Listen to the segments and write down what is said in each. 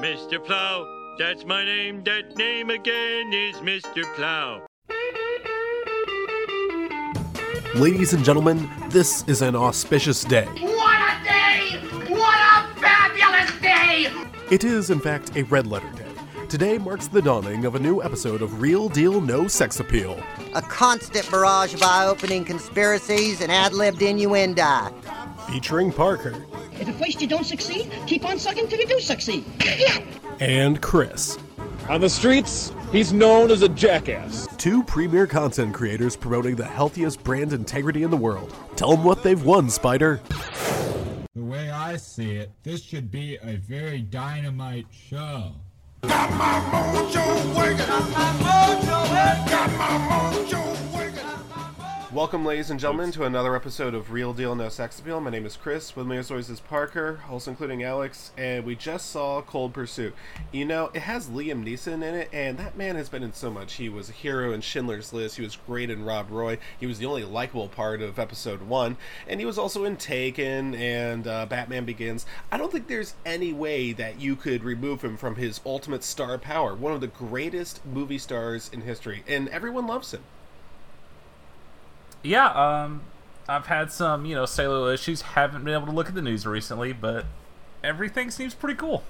Mr. Plow. That's my name. That name again is Mr. Plow. Ladies and gentlemen, this is an auspicious day. What a day! What a fabulous day! It is, in fact, a red letter day. Today marks the dawning of a new episode of Real Deal No Sex Appeal. A constant barrage of eye opening conspiracies and ad libbed innuendo. Featuring Parker If at first you don't succeed, keep on sucking till you do succeed. and Chris, On the streets, he's known as a jackass. two premier content creators promoting the healthiest brand integrity in the world. Tell them what they've won, Spider. The way I see it, this should be a very dynamite show. Welcome, ladies and gentlemen, to another episode of Real Deal No Sex Appeal. My name is Chris. With me, as always, is Parker, also including Alex. And we just saw Cold Pursuit. You know, it has Liam Neeson in it, and that man has been in so much. He was a hero in Schindler's List. He was great in Rob Roy. He was the only likable part of Episode One, and he was also in Taken and uh, Batman Begins. I don't think there's any way that you could remove him from his ultimate star power. One of the greatest movie stars in history, and everyone loves him. Yeah, um, I've had some, you know, cellular issues. Haven't been able to look at the news recently, but everything seems pretty cool.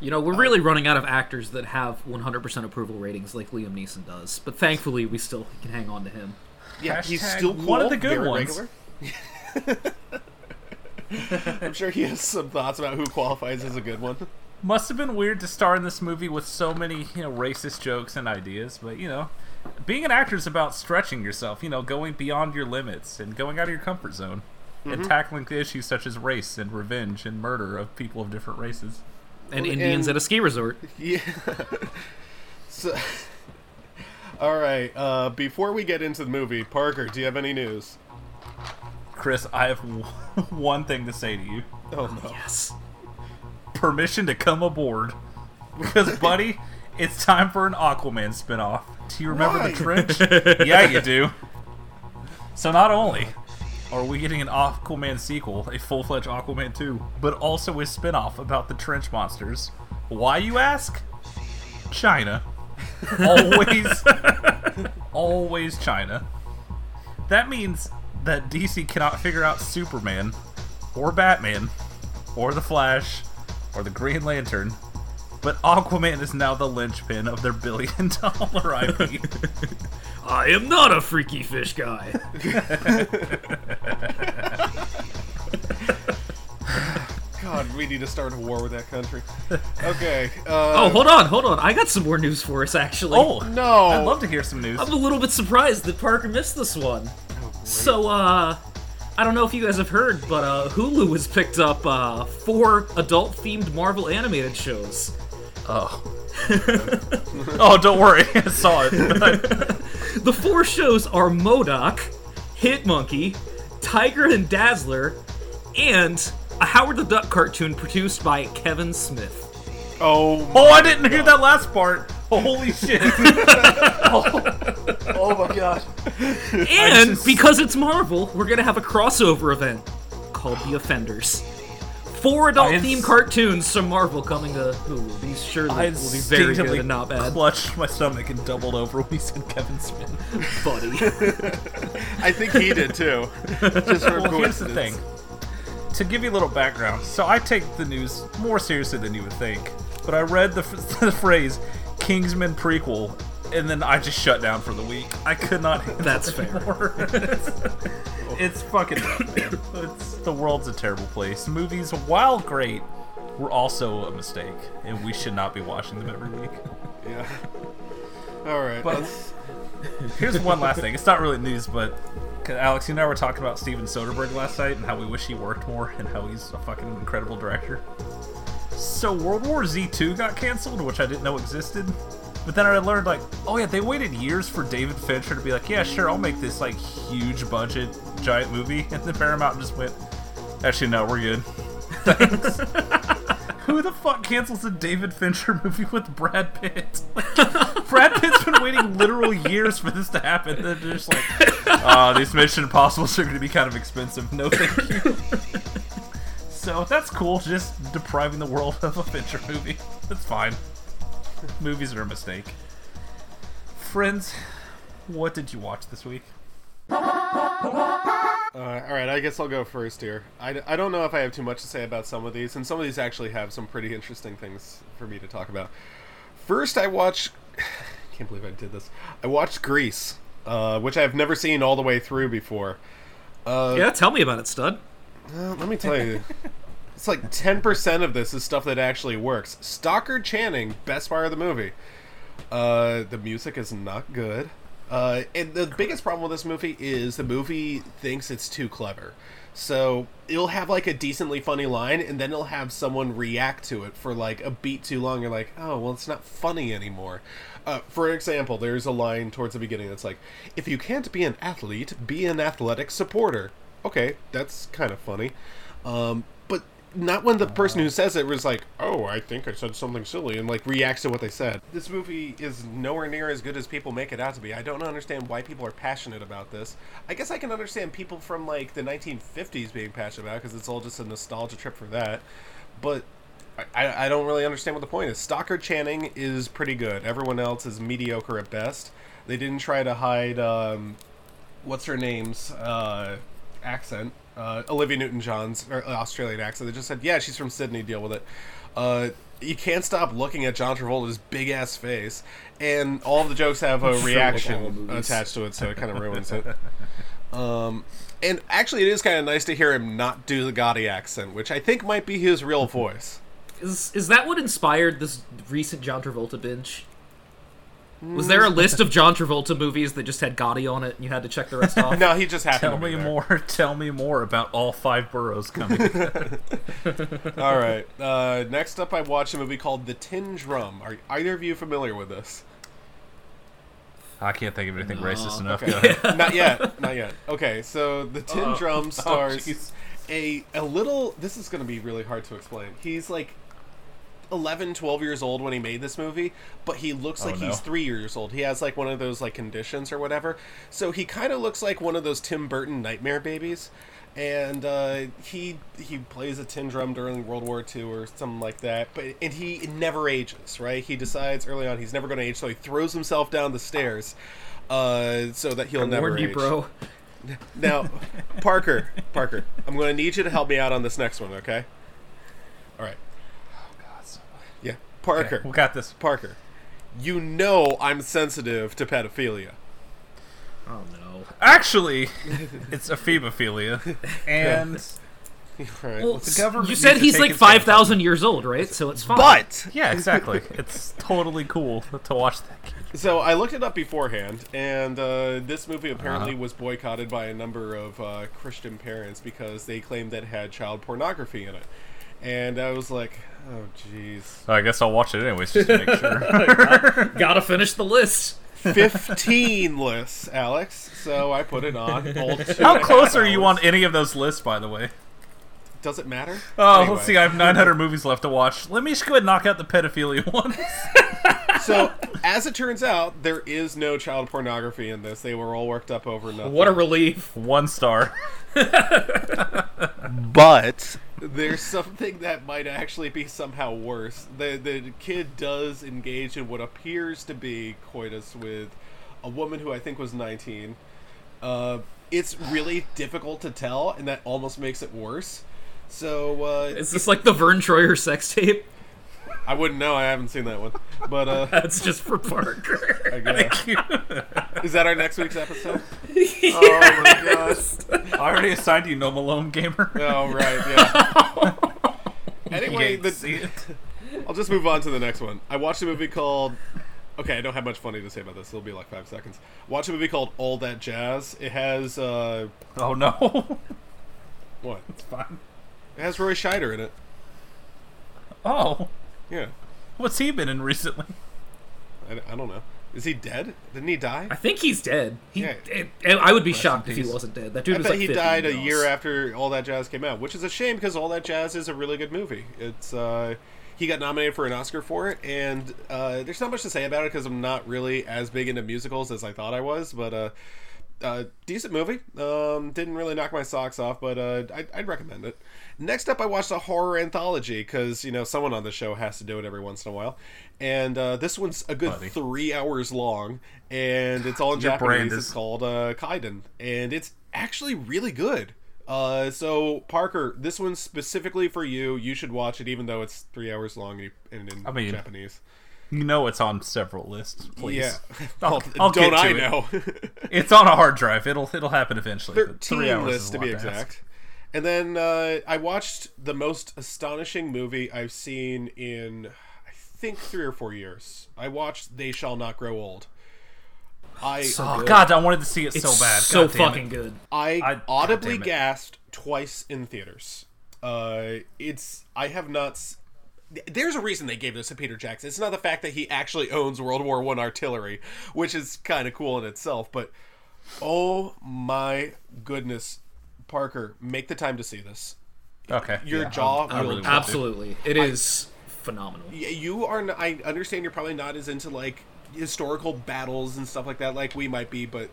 You know, we're really running out of actors that have 100% approval ratings like Liam Neeson does. But thankfully, we still can hang on to him. Yeah, he's still cool. one of the good very ones. I'm sure he has some thoughts about who qualifies as a good one. Must have been weird to star in this movie with so many, you know, racist jokes and ideas, but you know, being an actor is about stretching yourself, you know, going beyond your limits and going out of your comfort zone and tackling the issues such as race and revenge and murder of people of different races. And Well, Indians and- at a ski resort. Yeah. so, all right. Uh, before we get into the movie, Parker, do you have any news? Chris, I have one thing to say to you. Oh no. Yes. Permission to come aboard. Because, buddy, it's time for an Aquaman spinoff. Do you remember Why? the trench? yeah, you do. So not only are we getting an Aquaman sequel, a full-fledged Aquaman 2, but also a spin-off about the trench monsters. Why, you ask? China. Always, always China. That means that DC cannot figure out Superman, or Batman, or the Flash, or the Green Lantern, but Aquaman is now the linchpin of their billion dollar IP. I am not a freaky fish guy. God, we need to start a war with that country. Okay. Uh, oh, hold on, hold on. I got some more news for us, actually. oh, no. I'd love to hear some news. I'm a little bit surprised that Parker missed this one. So, uh, I don't know if you guys have heard, but uh, Hulu has picked up uh, four adult-themed Marvel animated shows. Oh. oh, don't worry. I saw it. The four shows are MODOK, Hit Monkey, Tigra and Dazzler, and a Howard the Duck cartoon produced by Kevin Smith. Oh, oh, I didn't hear that last part. Oh, holy shit. oh my God. And just- because it's Marvel, we're gonna have a crossover event called The Offenders. Four adult-themed ins- cartoons from Marvel coming to Hulu. These surely I will be very good and not bad, clutched my stomach and doubled over when he said Kevin Smith. buddy. I think he did too. Just for Well, here's the thing. To give you a little background, so I take the news more seriously than you would think. But I read the, f- the phrase Kingsman prequel, and then I just shut down for the week. I could not. handle That's it fair. It's, fucking tough, man. It's, the world's a terrible place. Movies, while great, were also a mistake, and we should not be watching them every week. Yeah. All right. But- Here's one last thing. It's not really news, but Alex, you and I were talking about Steven Soderbergh last night and how we wish he worked more and how he's a fucking incredible director. So World War Z 2 got canceled, which I didn't know existed. But then I learned like, oh yeah, they waited years for David Fincher to be like, yeah, sure, I'll make this like huge budget giant movie, and then Paramount just went, actually no, we're good. Thanks. Who the fuck cancels a David Fincher movie with Brad Pitt? Like, Brad Pitt's been waiting literal years for this to happen. They're just like, uh, these Mission Impossibles are going to be kind of expensive. No, thank you. So So that's cool. Just depriving the world of a Fincher movie. That's fine. Movies are a mistake. Friends, what did you watch this week? Uh, all right, I guess I'll go first here. I, I don't know if I have too much to say about some of these, and some of these actually have some pretty interesting things for me to talk about. First, I watched. I can't believe I did this. I watched Grease, uh, which I've never seen all the way through before. Uh, Yeah, tell me about it, stud. uh, let me tell you. It's like 10% of this is stuff that actually works. Stockard Channing, best part of the movie. Uh, the music is not good. Uh, and the biggest problem with this movie is the movie thinks it's too clever. So it'll have like a decently funny line, and then it'll have someone react to it for like a beat too long. You're like, oh, well, it's not funny anymore. Uh, for example, there's a line towards the beginning that's like, if you can't be an athlete, be an athletic supporter. Okay, that's kind of funny. Um, not when the person who says it was like, "Oh, I think I said something silly," and like reacts to what they said. This movie is nowhere near as good as people make it out to be. I don't understand why people are passionate about this. I guess I can understand people from like the 1950s being passionate about it because it's all just a nostalgia trip for that. But I, I don't really understand what the point is. Stockard Channing is pretty good. Everyone else is mediocre at best. They didn't try to hide um, what's her name's uh, accent, uh, Olivia Newton-John's or, uh, Australian accent. They just said, "Yeah, she's from Sydney. Deal with it." Uh, you can't stop looking at John Travolta's big ass face, and all the jokes have a Sure, reaction attached to it, so it kind of ruins it. Um, and actually, it is kind of nice to hear him not do the Gotti accent, which I think might be his real voice. Is is that what inspired this recent John Travolta binge? Was there a list of John Travolta movies that just had Gotti on it, and you had to check the rest off? No, he just happened. Tell to be me there. more. Tell me more about all five boroughs coming. All right. Uh, next up, I watched a movie called The Tin Drum. Are either of you familiar with this? I can't think of anything racist enough. Okay. Not yet. Not yet. Okay, so The Tin Oh. Drum Oh, stars jeez. a a little. This is going to be really hard to explain. He's like 11, 12 years old when he made this movie, but he looks Oh, like no. he's three years old. He has like one of those like conditions or whatever. So he kind of looks like one of those Tim Burton nightmare babies. And uh, he he plays a tin drum during World War II or something like that, but and he never ages, right? He decides early on he's never going to age, so he throws himself down the stairs, uh, so that he'll I never warned you, age. bro. Now, Parker, Parker, I'm going to need you to help me out on this next one, okay? All right. Yeah, Parker. Okay, we got this. Parker, you know I'm sensitive to pedophilia. Oh no. Actually, it's ephebophilia, and Right. Well, the government you said he's like five thousand years old, right? So it's fine. But yeah, exactly. It's totally cool to watch that. Kid. so I looked it up beforehand, and uh, this movie apparently Uh-huh. was boycotted by a number of uh, Christian parents because they claimed that it had child pornography in it. And I was like, oh, jeez. I guess I'll watch it anyways just to make sure. Gotta finish the list. 15 lists, Alex. So I put it on. Old How close are you on any of those lists, by the way? Does it matter? Oh, Anyway. let's see. I have 900 movies left to watch. Let me just go ahead and knock out the pedophilia ones. So, as it turns out, there is no child pornography in this. They were all worked up over nothing. What a relief. One star. But there's something that might actually be somehow worse. The the kid does engage in what appears to be coitus with a woman who I think was 19. Uh, it's really difficult to tell, and that almost makes it worse. So uh, Is this like the Vern Troyer sex tape? I wouldn't know. I haven't seen that one. But uh, That's just for Parker. I guess. is that our next week's episode? Oh my gosh. I already assigned you No Malone Gamer. Oh right, yeah. anyway, the, see it. I'll just move on to the next one. I watched a movie called. Okay, I don't have much funny to say about this. It'll be like five seconds. Watch a movie called All That Jazz. It has uh, Oh no. what? It's fine. It has Roy Scheider in it. Oh. Yeah, What's he been in recently? I, I don't know. Is he dead? Didn't he die? I think he's dead. He, Yeah. eh, I would be Rest shocked if he wasn't dead. That dude I was bet like he died a year after All That Jazz came out, which is a shame because All That Jazz is a really good movie. It's uh, he got nominated for an Oscar for it, and uh, there's not much to say about it because I'm not really as big into musicals as I thought I was. But uh, uh, decent movie. Um, didn't really knock my socks off, but uh, I'd, I'd recommend it. Next up, I watched a horror anthology because you know someone on the show has to do it every once in a while, and uh, this one's a good Buddy. three hours long, and it's all in Your Japanese. is- It's called uh, Kwaidan, and it's actually really good. Uh, so Parker, this one's specifically for you. You should watch it, even though it's three hours long and and in I mean, Japanese. You know it's on several lists. Please. Yeah. I'll, Well, I'll don't get to I it. know? it's on a hard drive. It'll it'll happen eventually. but Thirteen three hours lists to be to ask. exact. And then uh, I watched the most astonishing movie I've seen in, I think, three or four years. I watched They Shall Not Grow Old. I Oh God, I wanted to see it It's so bad. so God damn fucking it. good. I, I- audibly God gasped twice in theaters. Uh, it's I have not. S- There's a reason they gave this to Peter Jackson. It's not the fact that he actually owns World War One artillery, which is kind of cool in itself. But oh my goodness, Parker, make the time to see this. Okay. Your yeah, jaw I will really drop. want to. Absolutely, it is phenomenal. You are. I understand you're probably not as into like historical battles and stuff like that, like we might be, but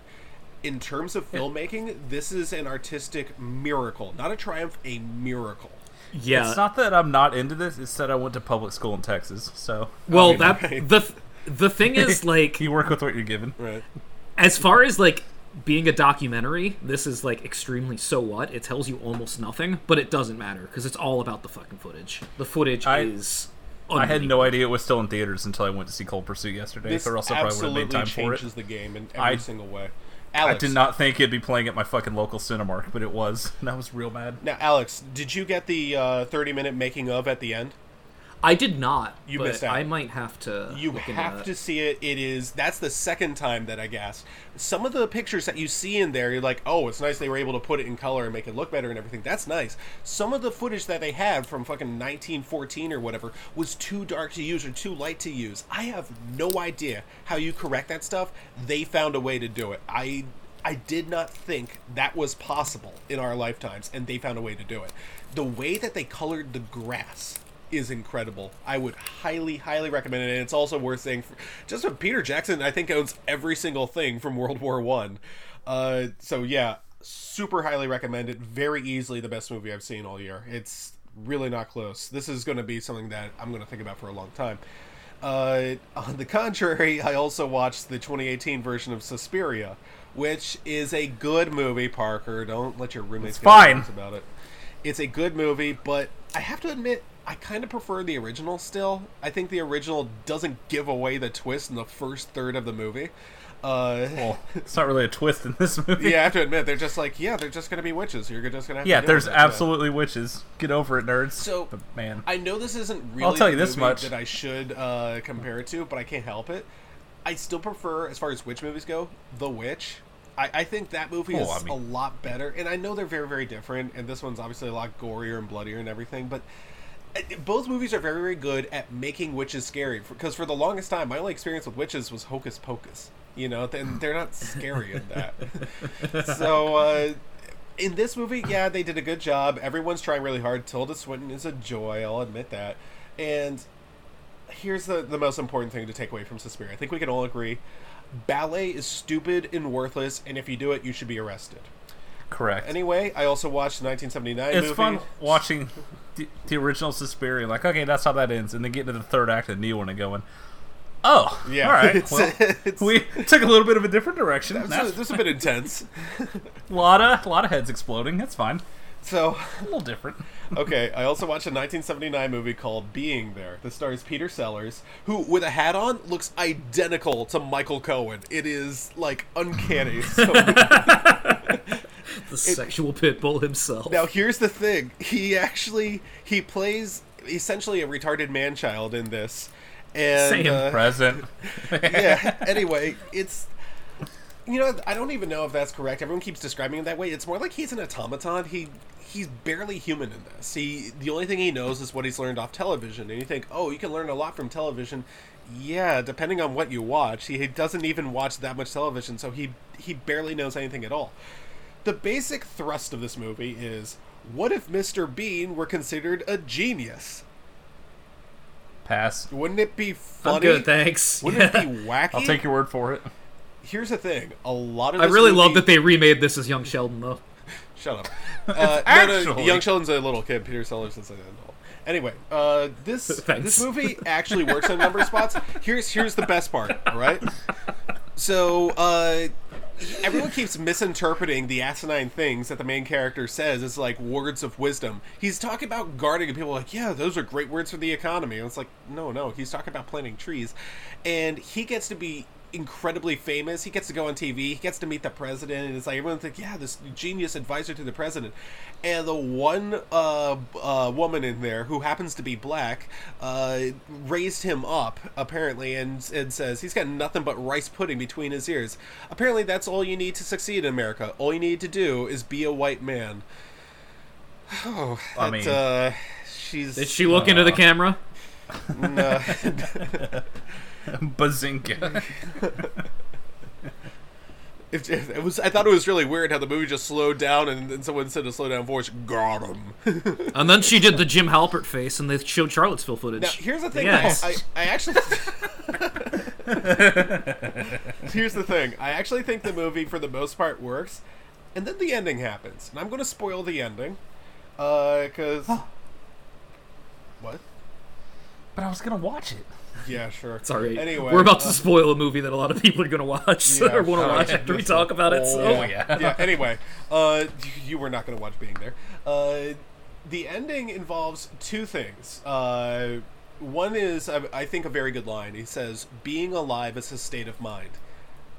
in terms of filmmaking, this is an artistic miracle, not a triumph, a miracle. Yeah. It's not that I'm not into this. It's that I went to public school in Texas, so. well, I mean, that the the thing is like you work with what you're given. Right. as far as like being a documentary, this is like extremely so what. It tells you almost nothing, but it doesn't matter because it's all about the fucking footage. The footage I- is. I had no idea it was still in theaters until I went to see Cold Pursuit yesterday. This or else I probably would have absolutely made time for it. changes the game in every I- single way. I did not think it'd be playing at my fucking local Cinemark, but it was. And I was real mad. Now, Alex, did you get the uh, thirty-minute making of at the end? I did not. You but missed out. I might have to. You have to see it. It is that's the second time that I gasped. Some of the pictures that you see in there, you're like, oh, it's nice they were able to put it in color and make it look better and everything. That's nice. Some of the footage that they had from fucking 1914 or whatever was too dark to use or too light to use. I have no idea how you correct that stuff. They found a way to do it. I I did not think that was possible in our lifetimes, and they found a way to do it. The way that they colored the grass is incredible. I would highly, highly recommend it. And it's also worth saying, for, just with Peter Jackson, I think owns every single thing from World War One. Uh, so yeah, super highly recommend it. Very easily the best movie I've seen all year. It's really not close. This is going to be something that I'm going to think about for a long time. Uh, on the contrary, I also watched the 2018 version of Suspiria, which is a good movie. Parker, don't let your roommates It's get fine. about it. It's a good movie, but I have to admit, I kind of prefer the original still. I think the original doesn't give away the twist in the first third of the movie. Uh, Well, it's not really a twist in this movie. yeah, I have to admit, they're just like, yeah, they're just going to be witches. You're just going to have Yeah, to there's absolutely witches. Get over it, nerds. So- But, man, I know this isn't really I'll tell you the this much. that I should uh, compare it to, but I can't help it. I still prefer, as far as witch movies go, The Witch. I, I think that movie Oh, is I mean- a lot better, and I know they're very, very different, and this one's obviously a lot gorier and bloodier and everything, but both movies are very, very good at making witches scary. Because for the longest time, my only experience with witches was Hocus Pocus. You know, and they're not scary in that. so, uh, in this movie, yeah, they did a good job. Everyone's trying really hard. Tilda Swinton is a joy, I'll admit that. And here's the, the most important thing to take away from Suspiria. I think we can all agree. Ballet is stupid and worthless, and if you do it, you should be arrested. Correct. Anyway, I also watched the 1979 it's movie. fun watching the, the original Suspiria. Like, okay, that's how that ends, and then getting to the third act of Neil and going, oh, Yeah, all right. it's- Well, it's- we took a little bit of a different direction. That's That's a, that's a bit intense. a lot of a lot of heads exploding. That's fine. So, A little different. okay, I also watched a 1979 movie called Being There. That stars Peter Sellers, who, with a hat on, looks identical to Michael Cohen. It is like uncanny. So the sexual pit bull himself. Now here's the thing. He actually he plays essentially a retarded man child in this. And Same. uh, Present. yeah. Anyway, it's you know, I don't even know if that's correct. Everyone keeps describing him that way. It's more like he's an automaton. He he's barely human in this. He the only thing he knows is what he's learned off television. And you think, "Oh, you can learn a lot from television." Yeah, depending on what you watch. He doesn't even watch that much television, so he he barely knows anything at all. The basic thrust of this movie is what if Mr. Bean were considered a genius? Pass. Wouldn't it be funny? I'm good, thanks. Wouldn't it be wacky? I'll take your word for it. here's the thing: a lot of I really movie- love that they remade this as Young Sheldon though. Shut up. Uh, no, no, actually- Young Sheldon's a little kid. Peter Sellers is an adult. Anyway, uh, this Thanks. this movie actually works on number spots. Here's here's the best part. All right. So uh, everyone keeps misinterpreting the asinine things that the main character says as like words of wisdom. He's talking about guarding, and people are like, "Yeah, those are great words for the economy." And it's like, no, no, he's talking about planting trees, and he gets to be incredibly famous. He gets to go on TV. He gets to meet the president, and it's like everyone thinks, "Yeah, this genius advisor to the president." And the one uh, uh, woman in there who happens to be black uh, raised him up apparently, and and says he's got nothing but rice pudding between his ears. Apparently, that's all you need to succeed in America. All you need to do is be a white man. Oh, I mean- uh, she's Did she look into the camera? no. Bazinga. It, it was. I thought it was really weird how the movie just slowed down, and then someone said a slow down voice, "Got him." And then she did the Jim Halpert face, and they showed Charlottesville footage. Now, here's the thing. Yes. I, I actually. here's the thing. I actually think the movie, for the most part, works, and then the ending happens, and I'm going to spoil the ending, uh, because. what? but I was gonna watch it. Yeah, sure. Sorry. Anyway, we're about to uh, spoil a movie that a lot of people are going to watch Yeah, or want to watch after we talk about it. So Oh yeah. yeah. Anyway, uh, you were not going to watch being there. Uh, the ending involves two things. Uh, one is, I, I think, a very good line. He says, "Being alive is a state of mind."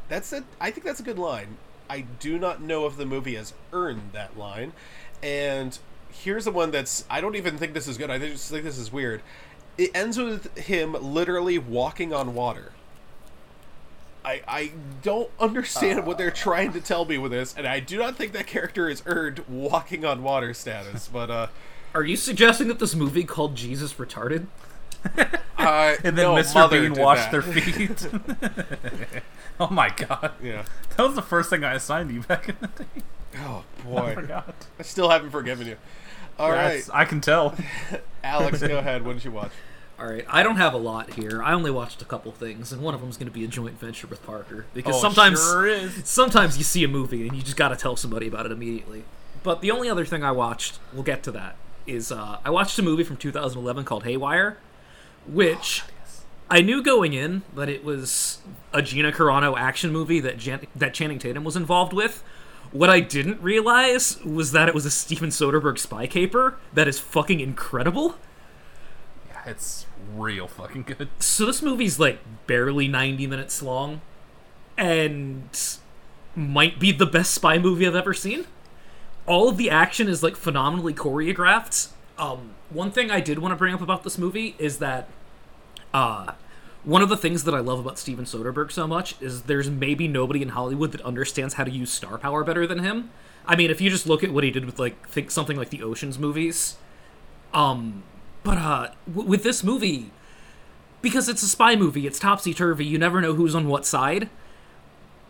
That's a. I think that's a good line. I do not know if the movie has earned that line. And here's the one that's. I don't even think this is good. I just think this is weird. It ends with him literally walking on water. I, I don't understand what they're trying to tell me with this, and I do not think that character has earned walking on water status. But uh, are you suggesting that this movie called Jesus retarded? uh And then no, Mr. Mother Bean washed that. their feet. oh my god. Yeah. That was the first thing I assigned you back in the day. Oh I boy, forgot. I still haven't forgiven you. All right, That's- I can tell. Alex, go ahead. What did you watch? All right, I don't have a lot here. I only watched a couple things, and one of them is going to be a joint venture with Parker because Oh, sometimes sure sometimes you see a movie and you just got to tell somebody about it immediately. But the only other thing I watched, we'll get to that, is uh, I watched a movie from 2011 called Haywire, which I knew going in that it was a Gina Carano action movie that Jan- that Channing Tatum was involved with. What I didn't realize was that it was a Steven Soderbergh spy caper that is fucking incredible. It's real fucking good. So this movie's like barely 90 minutes long and might be the best spy movie I've ever seen. All of the action is like phenomenally choreographed. Um, one thing I did want to bring up about this movie is that uh, one of the things that I love about Steven Soderbergh so much is there's maybe nobody in Hollywood that understands how to use star power better than him. I mean, if you just look at what he did with like think something like the Ocean's movies, um, but uh, w- with this movie, because it's a spy movie, it's topsy turvy. You never know who's on what side,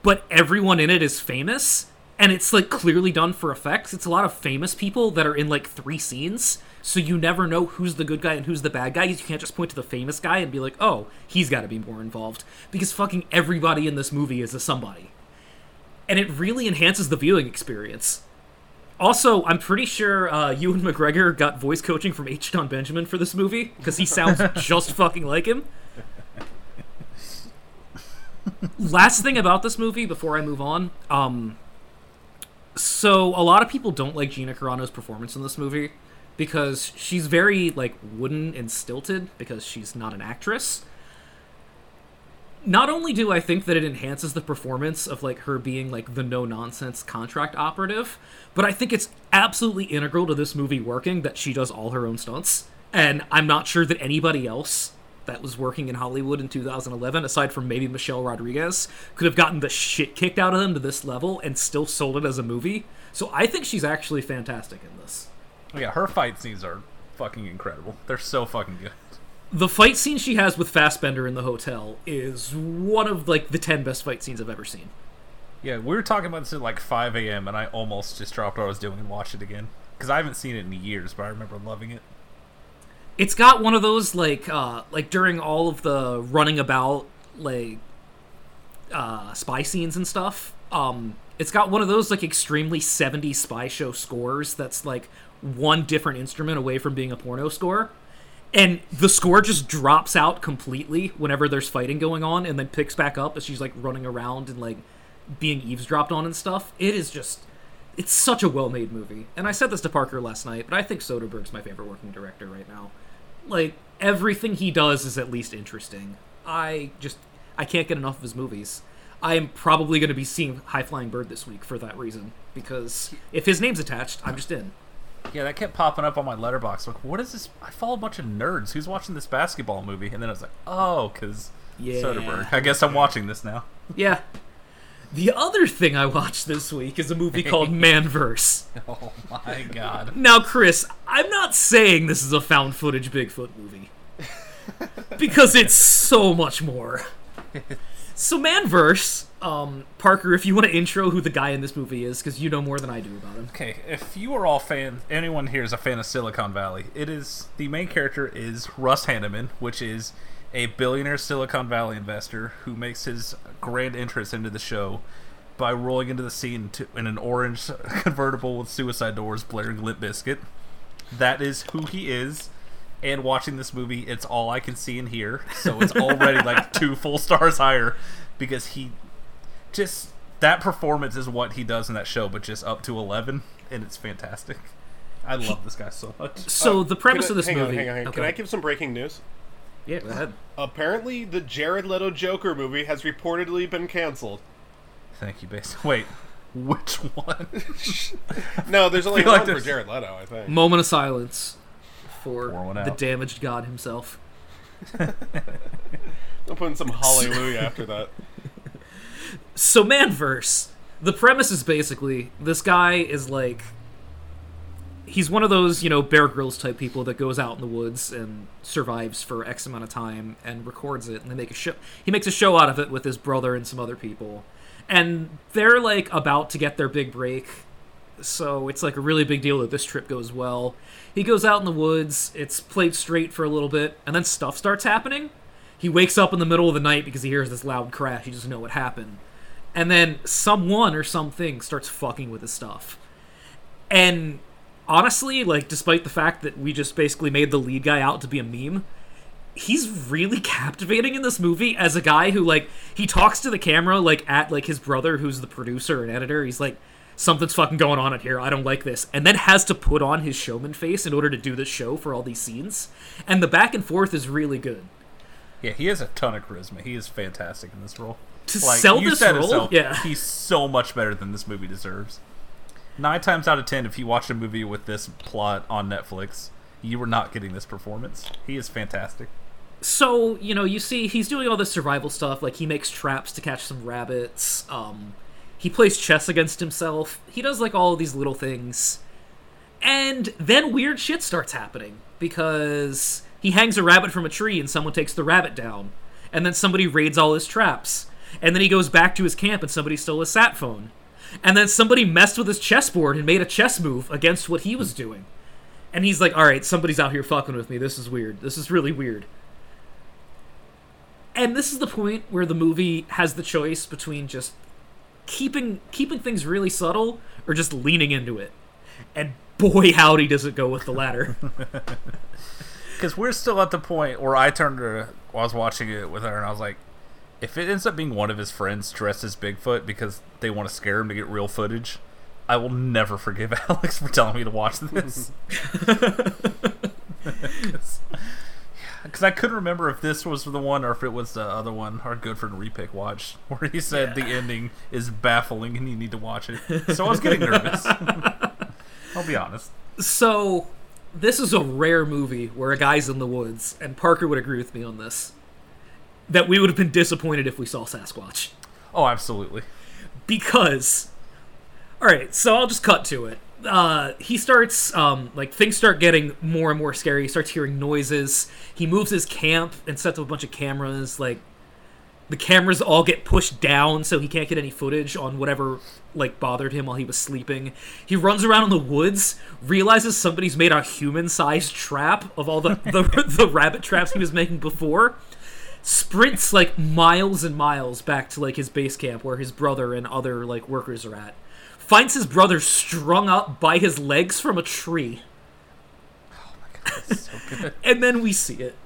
but everyone in it is famous, and it's like clearly done for effects. It's a lot of famous people that are in like three scenes, so you never know who's the good guy and who's the bad guy. You can't just point to the famous guy and be like, "Oh, he's got to be more involved," because fucking everybody in this movie is a somebody, and it really enhances the viewing experience. Also, I'm pretty sure uh, Ewan McGregor got voice coaching from H. Jon Benjamin for this movie because he sounds just fucking like him. Last thing about this movie before I move on, um, so a lot of people don't like Gina Carano's performance in this movie because she's very like wooden and stilted because she's not an actress not only do I think that it enhances the performance of like her being like the no nonsense contract operative, but I think it's absolutely integral to this movie working that she does all her own stunts. And I'm not sure that anybody else that was working in Hollywood in 2011, aside from maybe Michelle Rodriguez, could have gotten the shit kicked out of them to this level and still sold it as a movie. So I think she's actually fantastic in this. Oh, yeah, her fight scenes are fucking incredible. They're so fucking good. The fight scene she has with Fassbender in the hotel is one of like the 10 best fight scenes I've ever seen. Yeah, we were talking about this at like 5 a.m. and I almost just dropped what I was doing and watched it again because I haven't seen it in years, but I remember loving it. It's got one of those like uh like during all of the running about like uh, spy scenes and stuff. Um, it's got one of those like extremely 70s spy show scores that's like one different instrument away from being a porno score. And the score just drops out completely whenever there's fighting going on and then picks back up as she's like running around and like being eavesdropped on and stuff. It is just it's such a well-made movie. And I said this to Parker last night, but I think Soderbergh's my favorite working director right now. Like everything he does is at least interesting. I just I can't get enough of his movies. I am probably going to be seeing High Flying Bird this week for that reason because if his name's attached, I'm just in. Yeah, that kept popping up on my Letterboxd. Like, what is this? I follow a bunch of nerds. Who's watching this basketball movie? And then I was like, oh, because Yeah. Soderbergh. I guess I'm watching this now. Yeah. The other thing I watched this week is a movie called Manverse. Oh my god. Now, Chris, I'm not saying this is a found footage Bigfoot movie. because it's so much more. So, Man vs., um, Parker, if you want to intro who the guy in this movie is, because you know more than I do about him. Okay, if you are all fan, anyone here is a fan of Silicon Valley. It is the main character is Russ Hanneman, which is a billionaire Silicon Valley investor who makes his grand entrance into the show by rolling into the scene to, in an orange convertible with suicide doors, blaring Limp Bizkit. That is who he is. And watching this movie, it's all I can see and hear. So it's already like two full stars higher because he just that performance is what he does in that show, but just up to eleven, and it's fantastic. I love this guy so much. So, uh, the premise I- of this hang movie. On, hang on, hang on. Can I give some breaking news? Yeah, go ahead. Apparently, the Jared Leto Joker movie has reportedly been canceled. Thank you, base. Wait, which one? No, there's only one like for Jared Leto, I think. Moment of silence for Pour the damaged god himself. I'm putting some hallelujah after that. So Man vs., the premise is basically this guy is like he's one of those, you know, Bear Grylls type people that goes out in the woods and survives for X amount of time and records it and they make a show he makes a show out of it with his brother and some other people. And they're like about to get their big break. So it's like a really big deal that this trip goes well. He goes out in the woods, it's played straight for a little bit, and then stuff starts happening. He wakes up in the middle of the night because he hears this loud crash. He doesn't know what happened and then someone or something starts fucking with his stuff. And honestly, like, despite the fact that we just basically made the lead guy out to be a meme, he's really captivating in this movie as a guy who, like, he talks to the camera, like, at, like, his brother, who's the producer and editor. He's like, something's fucking going on in here. I don't like this. And then has to put on his showman face in order to do the show for all these scenes. And the back and forth is really good. Yeah, he has a ton of charisma. He is fantastic in this role. To sell you this said role? Yeah. he's so much better than this movie deserves. Nine times out of ten, if you watch a movie with this plot on Netflix, you were not getting this performance. He is fantastic. so you know you see he's doing all this survival stuff like he makes traps to catch some rabbits um he plays chess against himself he does like all of these little things and then weird shit starts happening because he hangs a rabbit from a tree and someone takes the rabbit down. And then somebody raids all his traps. And then he goes back to his camp and somebody stole his sat phone. And then somebody messed with his chessboard and made a chess move against what he was doing. And he's like all right somebody's out here fucking with me. This is weird. This is really weird. And this is the point where the movie has the choice between just keeping keeping things really subtle or just leaning into it. And boy howdy does it go with the latter Because we're still at the point where I turned to, I was watching it with her, and I was like, if it ends up being one of his friends dressed as Bigfoot because they want to scare him to get real footage, I will never forgive Alex for telling me to watch this. Because I couldn't remember if this was the one or if it was the other one our Goodford repick watched, where he said the ending is baffling and you need to watch it. So I was getting nervous. I'll be honest. so this is a rare movie where a guy's in the woods and parker would agree with me on this that we would have been disappointed if we saw sasquatch. Oh, absolutely. because all right so i'll just cut to it. Uh, he starts um, like things start getting more and more scary. He starts hearing noises. He moves his camp and sets up a bunch of cameras like the cameras all get pushed down so he can't get any footage on whatever like bothered him while he was sleeping he runs around in the woods realizes somebody's made a human-sized trap of all the, the, the rabbit traps he was making before sprints like miles and miles back to like his base camp where his brother and other like workers are at. Finds his brother strung up by his legs from a tree. Oh my god, so good. And then we see it.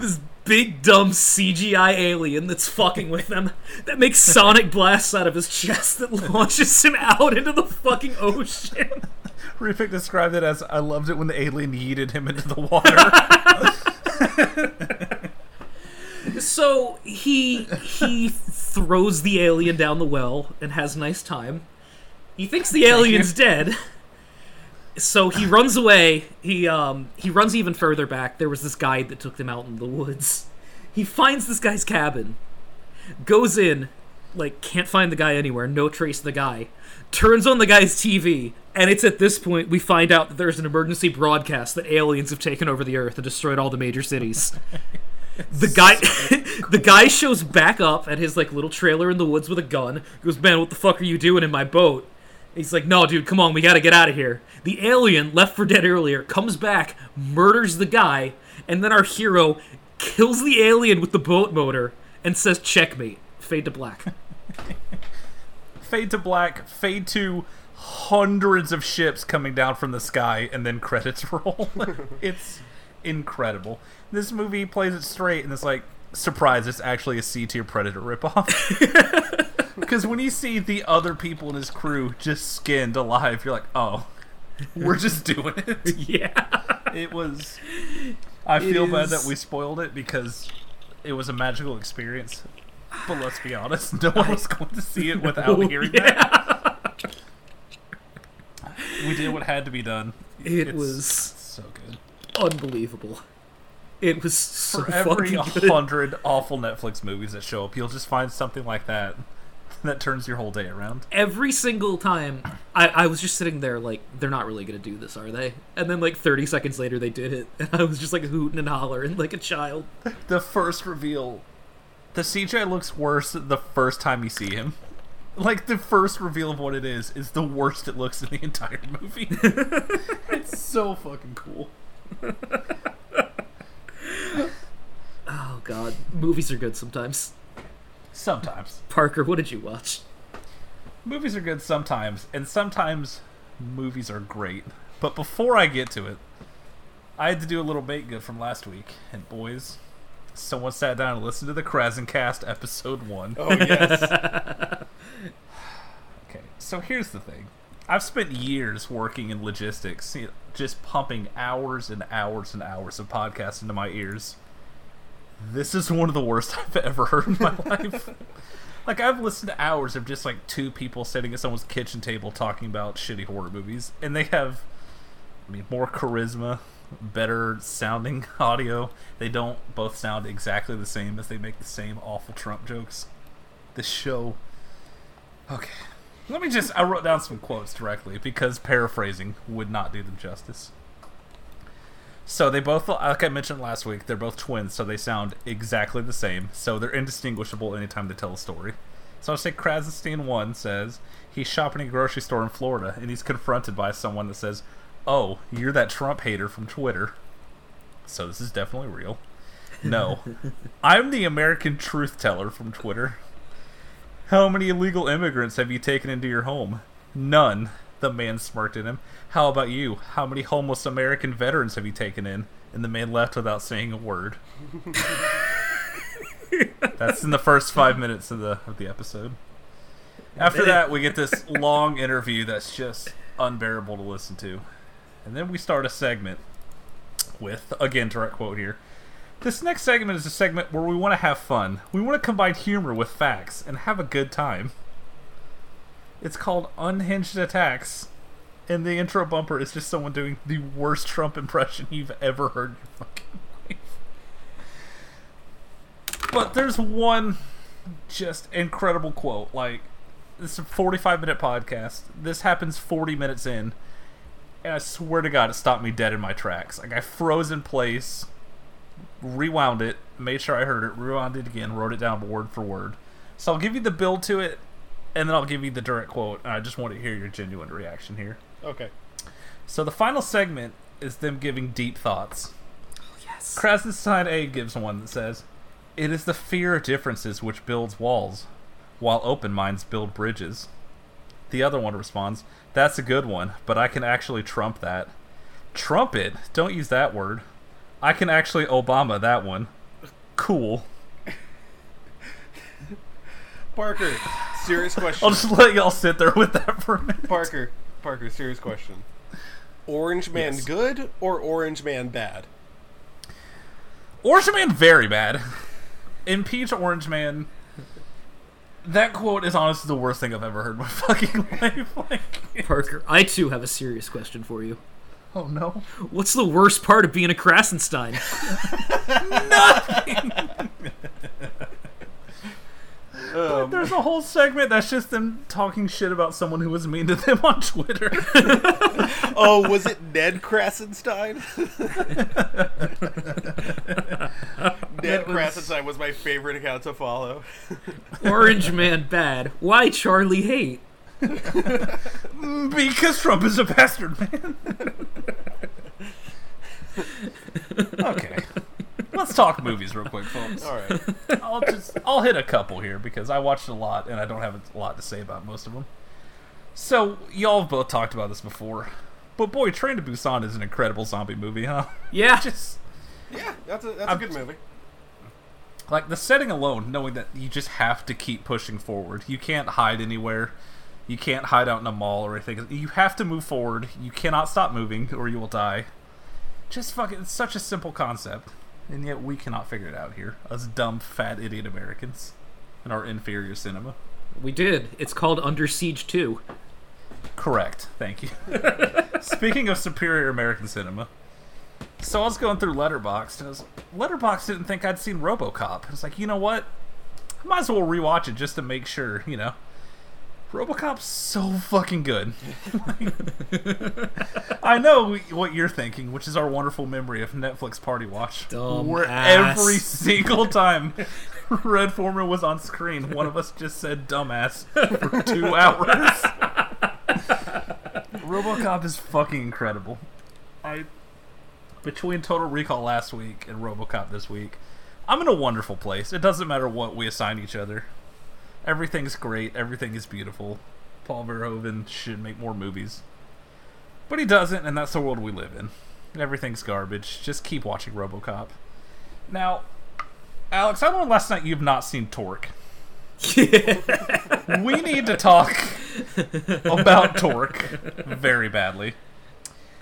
This big dumb CGI alien that's fucking with them that makes sonic blasts out of his chest that launches him out into the fucking ocean. Rufik described it as I loved it when the alien yeeted him into the water. So he he throws the alien down the well and has a nice time. He thinks the alien's dead. So he runs away. He um he runs even further back. There was this guide that took them out in the woods. He finds this guy's cabin. Goes in, like can't find the guy anywhere, no trace of the guy. Turns on the guy's TV, and it's at this point we find out that there's an emergency broadcast that aliens have taken over the earth and destroyed all the major cities. The guy, the guy shows back up at his like little trailer in the woods with a gun. Goes, man, what the fuck are you doing in my boat? He's like, no, dude, come on, we gotta get out of here. The alien, left for dead earlier, comes back, murders the guy, and then our hero kills the alien with the boat motor and says, checkmate. Fade to black. fade to black, fade to hundreds of ships coming down from the sky, and then credits roll. it's incredible. This movie plays it straight, and it's like, surprise, it's actually a C tier Predator ripoff. Because when you see the other people in his crew just skinned alive, you're like, oh, we're just doing it. yeah. It was. I It feel bad that we spoiled it because it was a magical experience. But let's be honest, no one was going to see it without hearing that. We did what had to be done. It It's was so good. unbelievable. It was so For every hundred awful Netflix movies that show up, you'll just find something like that that turns your whole day around. every single time I, I was just sitting there like they're not really gonna do this are they and then like 30 seconds later they did it and i was just like hooting and hollering like a child The first reveal, the CGI looks worse the first time you see him. Like the first reveal of what it is is the worst it looks in the entire movie. it's so fucking cool. oh god movies are good sometimes Sometimes parker what did you watch movies are good sometimes, and sometimes movies are great. But before I get to it, I had to do a little bait good from last week. And boys, someone sat down and listened to the Krassencast episode one. Oh yes. Okay, so here's the thing. I've spent years working in logistics, you know, just pumping hours and hours and hours of podcasts into my ears. This is one of the worst I've ever heard in my life. Like I've listened to hours of just like two people sitting at someone's kitchen table talking about shitty horror movies, and they have, I mean, more charisma, better sounding audio. They don't both sound exactly the same as they make the same awful Trump jokes. This show. Okay, let me just. I wrote down some quotes directly because paraphrasing would not do them justice. So they both, like I mentioned last week, they're both twins, so they sound exactly the same. So they're indistinguishable anytime they tell a story. So I'll say Krassenstein 1 says he's shopping at a grocery store in Florida and he's confronted by someone that says, Oh, you're that Trump hater from Twitter. So this is definitely real. No. I'm the American truth teller from Twitter. How many illegal immigrants have you taken into your home? None. The man smirked at him. How about you? How many homeless American veterans have you taken in? And the man left without saying a word. That's in the first five minutes of the of the episode. After that, we get this long interview that's just unbearable to listen to, and then we start a segment with again direct quote here. This next segment is a segment where we want to have fun. We want to combine humor with facts and have a good time. It's called Unhinged Attacks, and the intro bumper is just someone doing the worst Trump impression you've ever heard in your fucking life. But there's one just incredible quote. Like, this is a 45 minute podcast. This happens 40 minutes in, and I swear to God, it stopped me dead in my tracks. Like, I froze in place, rewound it, made sure I heard it, rewound it again, wrote it down word for word. So I'll give you the build to it, and then I'll give you the direct quote. And I just want to hear your genuine reaction here. okay. So the final segment is them giving deep thoughts. Oh, yes Krassenstein A gives one that says, It is the fear of differences which builds walls, while open minds build bridges. The other one responds, That's a good one, but I can actually trump that. Trump it? Don't use that word. I can actually Obama that one. Cool. Parker, serious question. I'll just let y'all sit there with that for a minute. Parker, Parker, serious question. Orange Man Yes. good or Orange Man bad? Orange Man very bad. Impeach Orange Man. That quote is honestly the worst thing I've ever heard in my fucking life. Like, Parker, I too have a serious question for you. oh no. What's the worst part of being a Krassenstein? Um, There's a whole segment that's just them talking shit about someone who was mean to them on Twitter. oh, was it Ned Krassenstein? Ned Krassenstein was my favorite account to follow. Orange Man bad. Why Charlie hate? because Trump is a bastard, man. okay. Let's talk movies real quick, folks. All right. I'll just I'll hit a couple here because I watched a lot and I don't have a lot to say about most of them. So y'all have both talked about this before, but boy, Train to Busan is an incredible zombie movie, huh? Yeah. Just Yeah, that's a that's a I'm- good movie. like the setting alone, knowing that you just have to keep pushing forward. You can't hide anywhere. You can't hide out in a mall or anything. You have to move forward. You cannot stop moving or you will die. Just fucking, it's such a simple concept. And yet we cannot figure it out here. Us dumb, fat, idiot Americans in our inferior cinema. We did. It's called Under Siege 2. Correct. Thank you. Speaking of superior American cinema, so I was going through Letterboxd, and I was, Letterboxd didn't think I'd seen RoboCop. I was like, you know what? I might as well rewatch it just to make sure. You know, RoboCop's so fucking good. I know what you're thinking, which is our wonderful memory of Netflix Party Watch, Dumb where ass. every single time Red Foreman was on screen, one of us just said "dumbass" for two hours. RoboCop is fucking incredible. I between Total Recall last week and RoboCop this week, I'm in a wonderful place. It doesn't matter what we assign each other. Everything's great. Everything is beautiful. Paul Verhoeven should make more movies, but he doesn't, and that's the world we live in. Everything's garbage. Just keep watching RoboCop. Now, Alex, I learned last night you've not seen Torque. we need to talk about Torque very badly.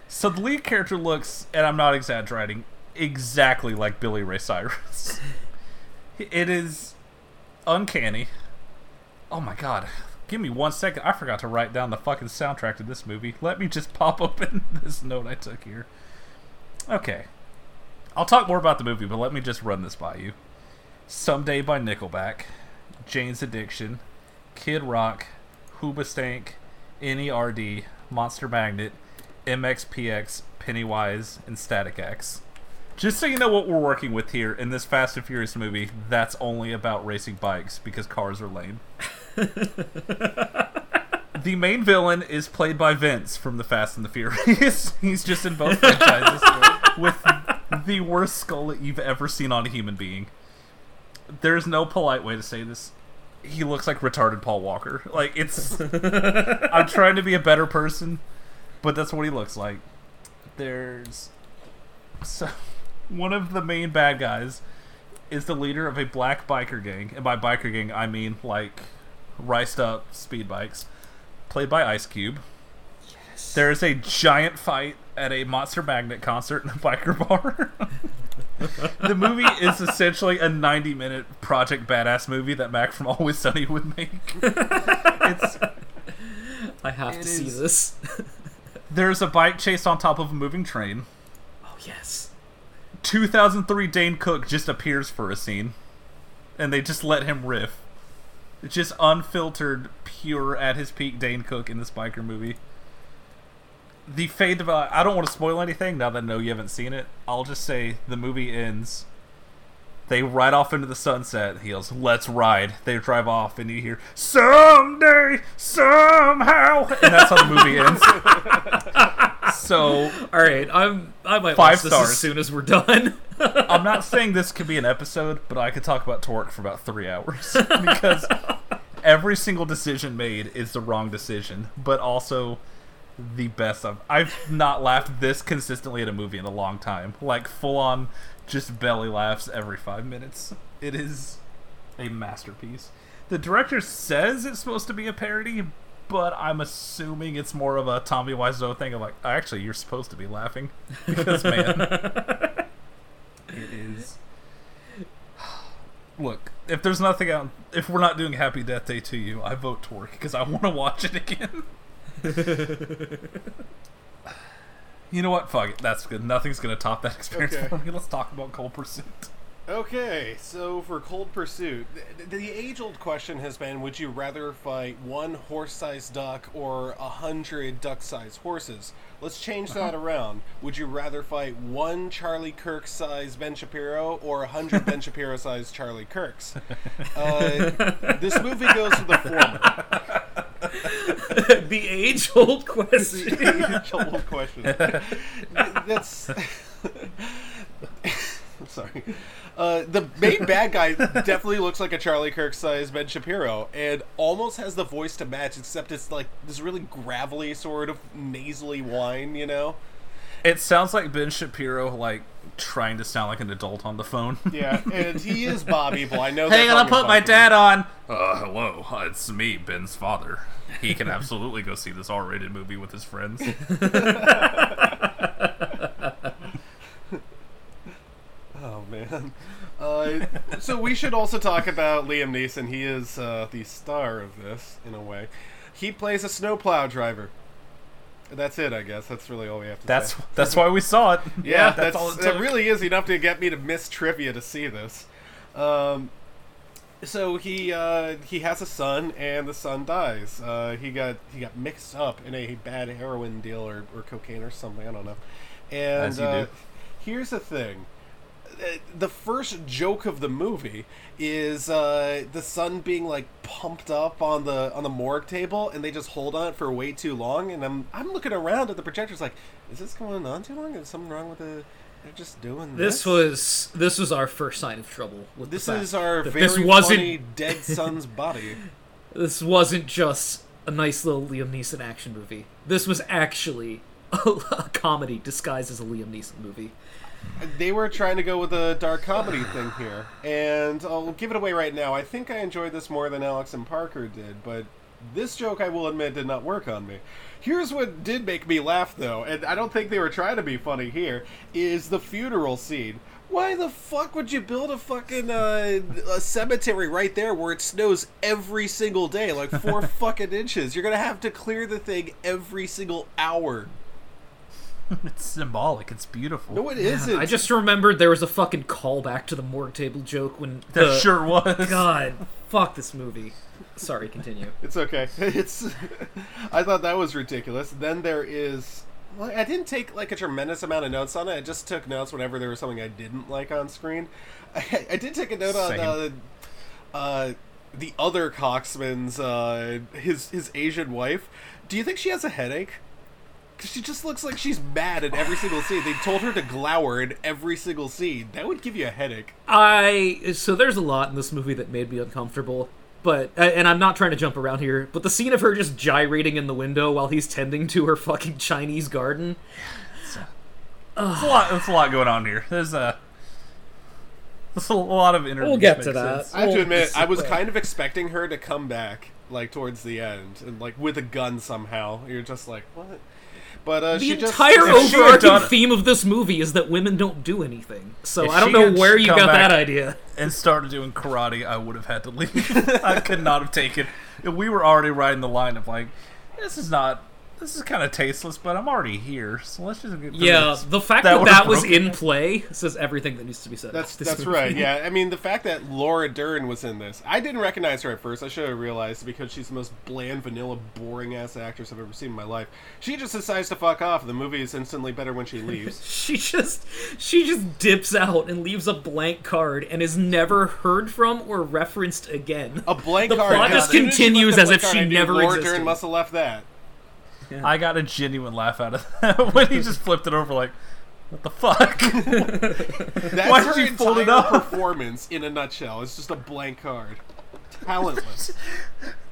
So the lead character looks, and I'm not exaggerating, exactly like Billy Ray Cyrus. It is uncanny. Oh my god. Give me one second. I forgot to write down the fucking soundtrack to this movie. Let me just pop open this note I took here. Okay. I'll talk more about the movie, but let me just run this by you. Someday by Nickelback, Jane's Addiction, Kid Rock, Hoobastank, NERD, Monster Magnet, MXPX, Pennywise, and Static X. Just so you know what we're working with here in this Fast and Furious movie, that's only about racing bikes because cars are lame. the main villain is played by Vince from the Fast and the Furious. He's just in both franchises with the worst skull that you've ever seen on a human being. There's no polite way to say this. He looks like retarded Paul Walker. Like it's I'm trying to be a better person, but that's what he looks like. There's so one of the main bad guys is the leader of a black biker gang, and by biker gang I mean like riced up speed bikes, played by Ice Cube. Yes. There is a giant fight at a Monster Magnet concert in a biker bar. the movie is essentially a 90 minute Project Badass movie that Mac from Always Sunny would make. it's I have It to see this. there's a bike chase on top of a moving train. oh, yes. 2003 Dane Cook just appears for a scene, and they just let him riff. It's just unfiltered, pure at his peak Dane Cook in this biker movie. The fate of uh, I don't want to spoil anything now that I know you haven't seen it. I'll just say the movie ends. They ride off into the sunset. He goes, "Let's ride." They drive off, and you hear "Someday, somehow," and that's how the movie ends. so All right, I'm. I might Five stars. as soon as we're done. I'm not saying this could be an episode, but I could talk about Torque for about three hours because every single decision made is the wrong decision, but also the best of. I've not laughed this consistently at a movie in a long time. Like full on, just belly laughs every five minutes. It is a masterpiece. The director says it's supposed to be a parody, but I'm assuming it's more of a Tommy Wiseau thing of like, actually, you're supposed to be laughing because man, it is. Look, if there's nothing out, if we're not doing Happy Death Day 2U, I vote Torque because I want to watch it again. you know what? Fuck it. That's good. Nothing's gonna top that experience Okay. for me. Let's talk about Cold Pursuit. Okay, so for Cold Pursuit, the, the age-old question has been: Would you rather fight one horse-sized duck or a hundred duck-sized horses? Let's change that around. Would you rather fight one Charlie Kirk-sized Ben Shapiro or a hundred Ben Shapiro-sized Charlie Kirks? Uh, this movie goes to the former. the age-old question. age-old question. That's. Sorry. Uh, the main bad guy definitely looks like a Charlie Kirk sized Ben Shapiro and almost has the voice to match, except it's like this really gravelly sort of nasally whine, you know? It sounds like Ben Shapiro, like trying to sound like an adult on the phone. Yeah, and he is Bobby Bull. I know. Hey, that's gonna on your put my fucking- dad on. Uh, hello, it's me, Ben's father. He can absolutely go see this R-rated movie with his friends. Oh man. Uh, so we should also talk about Liam Neeson. He is uh, the star of this in a way. He plays a snowplow driver. That's it, I guess. That's really all we have to That's say. that's why we saw it. Yeah, that's, that's, all it that really is enough to get me to miss trivia to see this. Um, so he uh, he has a son, and the son dies. Uh, he got he got mixed up in a bad heroin deal or, or cocaine or something. I don't know. And As you uh, do. here's the thing. Uh, The first joke of the movie is uh, the son being like pumped up on the on the morgue table, and they just hold on it for way too long. And I'm I'm looking around at the projectors like, is this going on too long? Is something wrong with the? They're just doing this. This was this was our first sign of trouble. With This is our very this wasn't funny dead son's body. this wasn't just a nice little Liam Neeson action movie. This was actually a, a comedy disguised as a Liam Neeson movie. They were trying to go with a dark comedy thing here, and I'll give it away right now. I think I enjoyed this more than Alex and Parker did, but this joke, I will admit, did not work on me. Here's what did make me laugh, though, and I don't think they were trying to be funny here, is the funeral scene. Why the fuck would you build a fucking uh, a cemetery right there where it snows every single day, like four fucking inches? You're gonna have to clear the thing every single hour. It's symbolic. It's beautiful. No, it isn't. I just remembered there was a fucking callback to the morgue table joke when There the- sure was. God, fuck this movie. Sorry, continue. It's okay. It's. I thought that was ridiculous. Then there is. Well, I didn't take like a tremendous amount of notes on it. I just took notes whenever there was something I didn't like on screen. I, I did take a note on uh, uh, the other Coxman's uh, his his Asian wife. Do you think she has a headache? 'Cause she just looks like she's mad in every single scene. They told her to glower in every single scene. That would give you a headache. I so there's a lot in this movie that made me uncomfortable. But uh, and I'm not trying to jump around here, but the scene of her just gyrating in the window while he's tending to her fucking Chinese garden. There's a lot. There's a lot going on here. There's a. There's a lot of interviews. We'll get make to that. sense. I have to admit, I was it's- kind of expecting her to come back, like towards the end, and like with a gun somehow. You're just like, what? But uh, The she just entire if overarching done- theme of this movie is that women don't do anything. So If I don't know where you got that idea. and started doing karate, I would have had to leave. I could not have taken. We were already riding the line of like, this is not. This is kind of tasteless, but I'm already here, so let's just get through Yeah, this. the fact That that that was broken in play says everything that needs to be said. That's this that's movie. right. Yeah, I mean the fact that Laura Dern was in this, I didn't recognize her at first. I should have realized because she's the most bland, vanilla, boring ass actress I've ever seen in my life. She just decides to fuck off. The movie is instantly better when she leaves. She just she just dips out and leaves a blank card and is never heard from or referenced again. A blank The card. plot just as soon as she continues as if she card, I knew never Laura existed. Dern must have left that. I got a genuine laugh out of that when he just flipped it over like, What the fuck? That's Why her did you fold it up? performance in a nutshell. It's just a blank card. Talentless.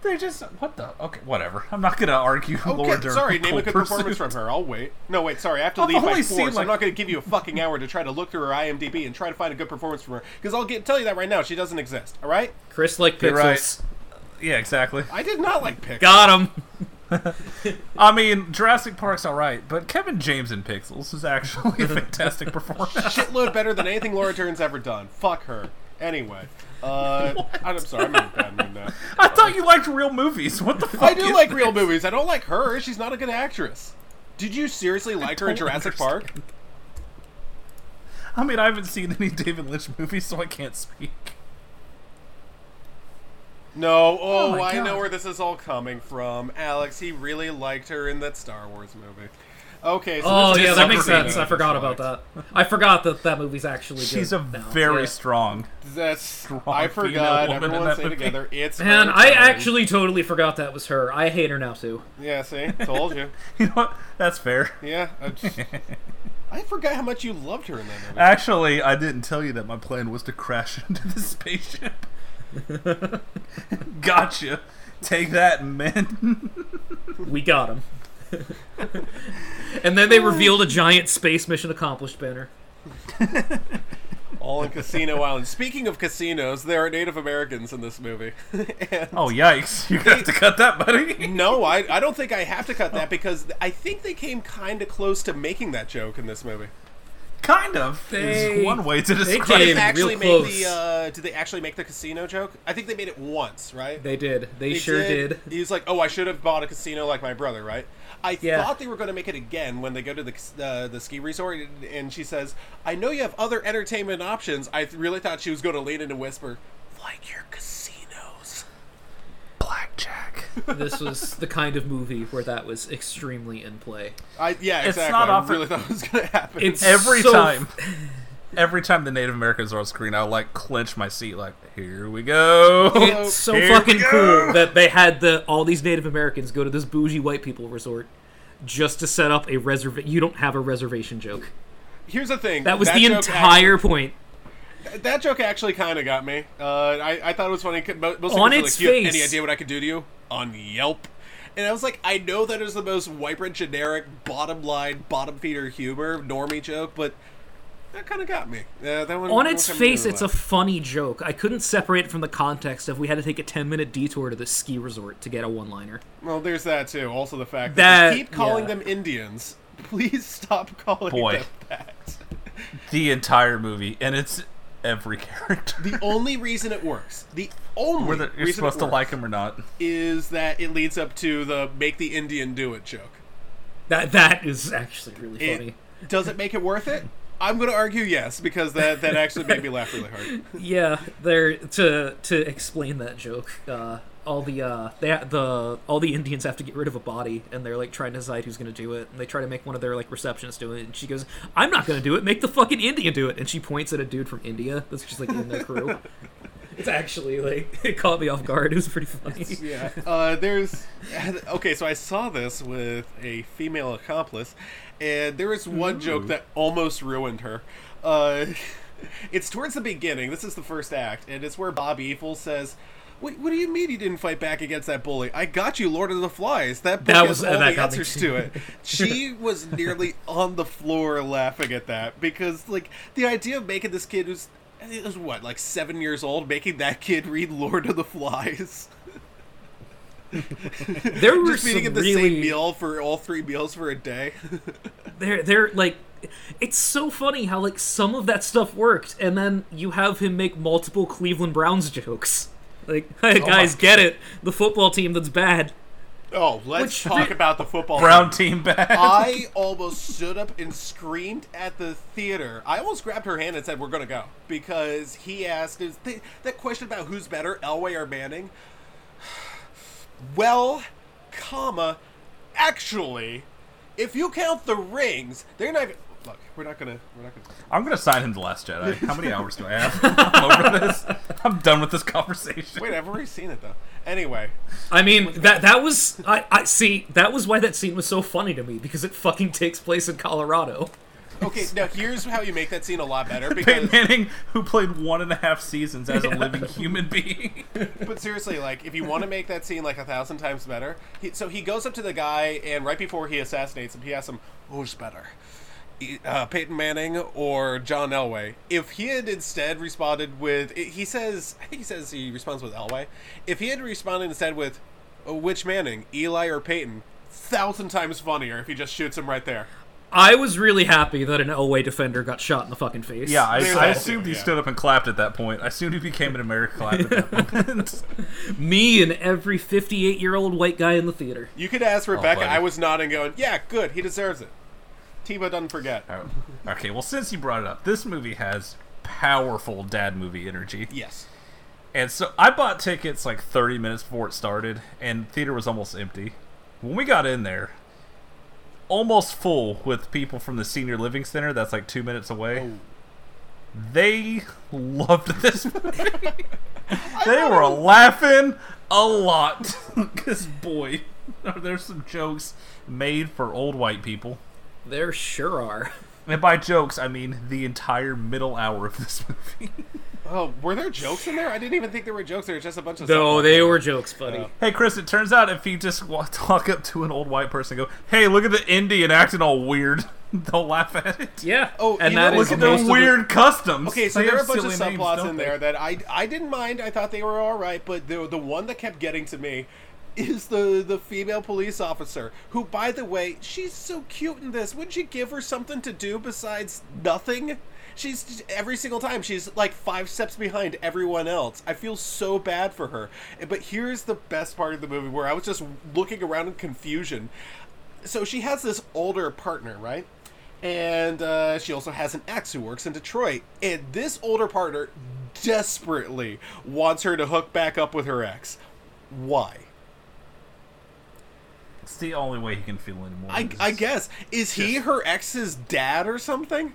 They just what the? Okay, whatever. I'm not gonna argue. Laura Okay, Dern sorry, for name a Cold good performance from her. I'll wait. No, wait, sorry, I have to I've leave by four. Seen, so like... I'm not going to give you a fucking hour to try to look through her IMDb and try to find a good performance from her. Because I'll get, tell you that right now, she doesn't exist, alright? Chris like You're pixels. right. Yeah, exactly. I did not like Pixels. Got him. I mean, Jurassic Park's alright, but Kevin James in Pixels is actually a fantastic performance. Shitload better than anything Laura Dern's ever done. Fuck her. Anyway. Uh, I'm sorry, I'm in a bad mood now. I thought you liked real movies. What the fuck? I do like this? real movies. I don't like her. She's not a good actress. Did you seriously like her in Jurassic Park? I mean, I haven't seen any David Lynch movies, so I can't speak. No. Oh, oh, my I know where this is all coming from. Alex, he really liked her in that Star Wars movie. Okay, so Oh yeah, that makes sense. I forgot about that. I forgot that that movie's actually. She's good a now. very Yeah. strong. That's Strong I forgot. woman Everyone say movie. together. It's Man, I turn. actually totally forgot that was her. I hate her now too. Yeah, see, told you. You know what? That's fair. Yeah, I, just- I forgot how much you loved her in that movie. Actually, I didn't tell you that my plan was to crash into the spaceship. gotcha. Take that, men. We got him. and then they revealed a giant space mission accomplished banner. All in Casino Island. Speaking of casinos, there are Native Americans in this movie. oh, yikes. You're have to cut that, buddy. no, I, I don't think I have to cut that because I think they came kind of close to making that joke in this movie. Kind of. They- is one way to they describe Did it. actually real make the close. uh, Did they actually make the casino joke? I think they made it once, right? They did. They, They sure did. He's like, "Oh, I should have bought a casino like my brother," right? I Yeah. thought they were going to make it again when they go to the uh, the ski resort, and she says, "I know you have other entertainment options." I really thought she was going to lean in and whisper, "Like your casinos." Blackjack. This was the kind of movie where that was extremely in play. I yeah, It's exactly. not I often- really thought it was going to happen. It's Every so- time. Every time the Native Americans are on screen, I'll like clench my seat, like, here we go. It's so Here fucking cool that they had the all these Native Americans go to this bougie white people resort just to set up a reservation. You don't have a reservation joke. Here's the thing. That was the joke entire point. Actually, that joke actually kind of got me. Uh, I I thought it was funny. mo- Mostly On 'cause, its like, you have face. Any idea what I could do to you on Yelp? And I was like, I know that is the most vibrant, generic, bottom line, bottom feeder humor, normie joke, but that kind of got me. Uh, that one On its one kinda made face, me it's a funny joke. I couldn't separate it from the context of we had to take a 10 minute detour to the ski resort to get a one liner. well. There's that too. Also, the fact That- that, keep calling yeah. them Indians. Please stop calling Boy. them that. the entire movie, and it's every character. The only reason it works, the only reason Whether you're reason supposed it to like him or not. is that it leads up to the "make the Indian do it" joke. That That is actually really It- funny. Does it make it worth it? I'm going to argue yes because that that actually made me laugh really hard. Yeah, they're to to explain that joke. Uh, all the uh, they the all the Indians have to get rid of a body, and they're like trying to decide who's gonna do it. And they try to make one of their like receptionists do it, and she goes, "I'm not gonna do it. Make the fucking Indian do it." And she points at a dude from India that's just like in their crew. it's actually like it caught me off guard. It was pretty funny. Yeah. Uh, there's okay. So I saw this with a female accomplice, and there is one joke that almost ruined her. Uh, it's towards the beginning. This is the first act, and it's where Bob Evil says. What, what do you mean you didn't fight back against that bully? I got you, Lord of the Flies. That book That has was- all that the answers to it. She was nearly on the floor laughing at that because, like, the idea of making this kid who's it was what, like seven years old, making that kid read Lord of the Flies. There were just some him the really same meal for all three meals for a day. they're they're like it's so funny how like some of that stuff worked and then you have him make multiple Cleveland Browns jokes. Like, hey oh guys, get it. The football team that's bad. oh, let's Which- talk about the football. Brown team. team bad. I almost stood up and screamed at the theater. I almost grabbed her hand and said, "We're gonna go," because he asked is th- that question about who's better, Elway or Manning. Well, comma, actually, if you count the rings, they're not. Even, look, we're not gonna. We're not gonna. I'm gonna sign him the Last Jedi. How many hours do I have? I'm over this. I'm done with this conversation. Wait, I've already seen it though. Anyway, I mean, that that was I, I see that was why that scene was so funny to me because it fucking takes place in Colorado. okay, now here's how you make that scene a lot better Peyton because Manning, who played one and a half seasons as a living human being. But seriously, like, if you want to make that scene like a thousand times better, he, so he goes up to the guy, and right before he assassinates him, he asks him, "Who's better, uh, Peyton Manning or John Elway?" If he had instead responded with, he says, I think he says he responds with Elway. If he had responded instead with, "Oh, "Which Manning, Eli or Peyton?" Thousand times funnier if he just shoots him right there. I was really happy that an Elway defender got shot in the fucking face. Yeah, I, I assumed he yeah. stood up and clapped at that point. I assumed he became an American clap at that point. me and every 58 year old white guy in the theater. You could ask Rebecca. buddy. I was nodding, going, "Yeah, good. He deserves it." Tebow doesn't forget. Oh, okay, well, since you brought it up, this movie has powerful dad movie energy. Yes. And so I bought tickets like 30 minutes before it started, and theater was almost empty. When we got in there, almost full with people from the senior living center that's like two minutes away. Oh. They loved this movie. they were laughing a lot. Because, boy, there's some jokes made for old white people. There sure are. And by jokes, I mean the entire middle hour of this movie. Oh, were there jokes in there? I didn't even think there were jokes. There were just a bunch of. No, stuff. they were jokes, buddy. Oh. Hey, Chris, it turns out if you just wa- talk up to an old white person and go, hey, look at the Indian acting all weird, they'll laugh at it. Yeah. Oh, and that know, is Look at most their the- weird customs. Okay, so They there are a bunch of silly names, subplots in they? there that I I didn't mind. I thought they were all right, but the the one that kept getting to me is the the female police officer who, by the way, she's so cute in this. Wouldn't you give her something to do besides nothing? She's every single time she's like five steps behind everyone else. I feel so bad for her. But here's the best part of the movie where I was just looking around in confusion. So she has this older partner, right? And uh, she also has an ex who works in Detroit. And this older partner desperately wants her to hook back up with her ex. Why? It's the only way he can feel anymore. I, I guess. Is he her ex's dad or something?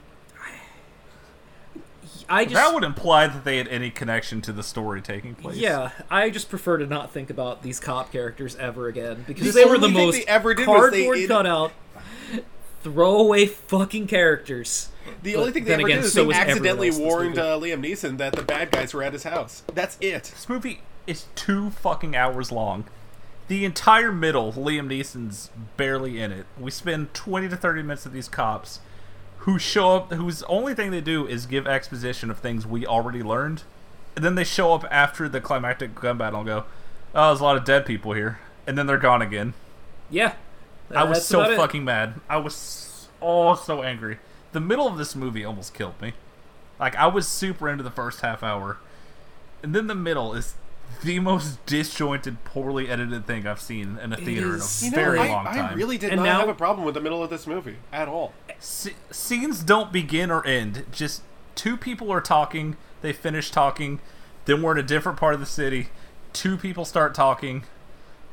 I just That would imply that they had any connection to the story taking place. Yeah, I just prefer to not think about these cop characters ever again because The they were the only thing most they ever did was they cardboard in- cutout, throwaway fucking characters. The But only thing they then ever again, did is so they was everyone accidentally else in this warned movie. uh, Liam Neeson that the bad guys were at his house. That's it. This movie is two fucking hours long. The entire middle, Liam Neeson's barely in it. We spend 20 to 30 minutes with these cops who show up, whose only thing they do is give exposition of things we already learned. And then they show up after the climactic gun battle and go, oh, there's a lot of dead people here. And then they're gone again. Yeah, I was so about it. fucking mad. I was oh so angry. The middle of this movie almost killed me. Like I was super into the first half hour, and then the middle is the most disjointed, poorly edited thing I've seen in a theater is. in You a know, very I, long I really did And not now- have a problem with the middle of this movie at all. S- scenes don't begin or end. Just two people are talking. They finish talking. Then we're in a different part of the city. Two people start talking.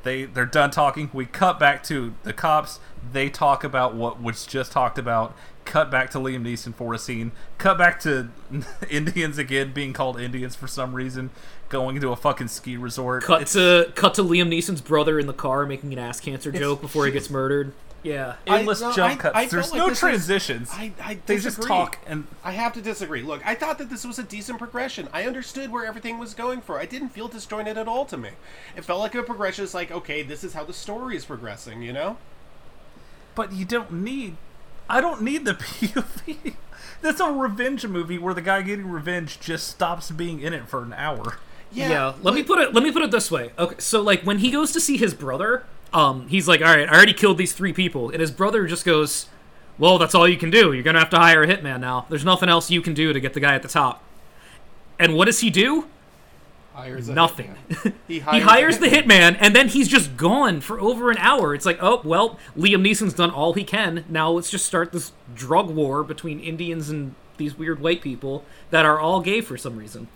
They they're done talking. We cut back to the cops. They talk about what was just talked about. Cut back to Liam Neeson for a scene. Cut back to Indians again being called Indians for some reason. Going to a fucking ski resort. Cut It's to cut to Liam Neeson's brother in the car making an ass cancer joke before he gets murdered. Yeah, endless I- no, jump I- cuts. I felt There's like no this was- transitions. I, I they just talk and I have to disagree. Look, I thought that this was a decent progression. I understood where everything was going for. I didn't feel disjointed at all to me. It felt like a progression. It's like, okay, this is how the story is progressing, you know? But you don't need. I don't need the POV. That's a revenge movie where the guy getting revenge just stops being in it for an hour. Yeah, let me put it. Let me put it this way. Okay, so like when he goes to see his brother, um, he's like, "All right, I already killed these three people," and his brother just goes, "Well, that's all you can do. You're gonna have to hire a hitman now. There's nothing else you can do to get the guy at the top." And what does he do? Hires Nothing. hitman. He he hires, hires the hitman, and then he's just gone for over an hour. It's like, oh well, Liam Neeson's done all he can. Now let's just start this drug war between Indians and these weird white people that are all gay for some reason.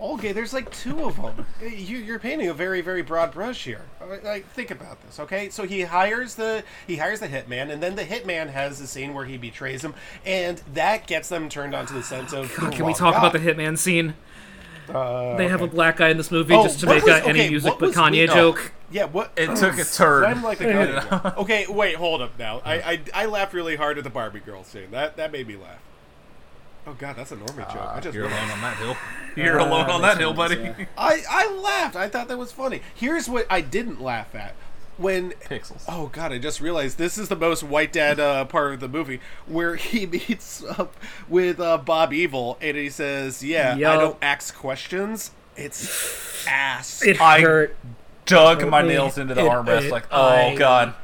Okay, there's like two of them. You, you're painting a very, very broad brush here. Like, think about this, okay? So he hires the he hires the hitman, and then the hitman has a scene where he betrays him, and that gets them turned onto the sense of. the Can we talk guy. about the hitman scene? Uh, They have a black guy in this movie Oh, just to make was- uh, any okay, music what but was Kanye weird- joke. Yeah, what? It took a turn. I'm like the Kanye. Okay, wait, hold up now. I, I I laughed really hard at the Barbie girl scene. That that made me laugh. Oh god, that's a normie joke. I just You're alone on that hill. You're alone on that hill, buddy. I I laughed. I thought that was funny. Here's what I didn't laugh at. When Pixels. Oh god, I just realized this is the most white dad uh, part of the movie where he meets up with uh, Bob Evil and he says, "Yeah, I Yup. don't ask questions. It's ass." It I hurt. Dug Hurt my me. nails into the It- armrest. it- like, oh I- god.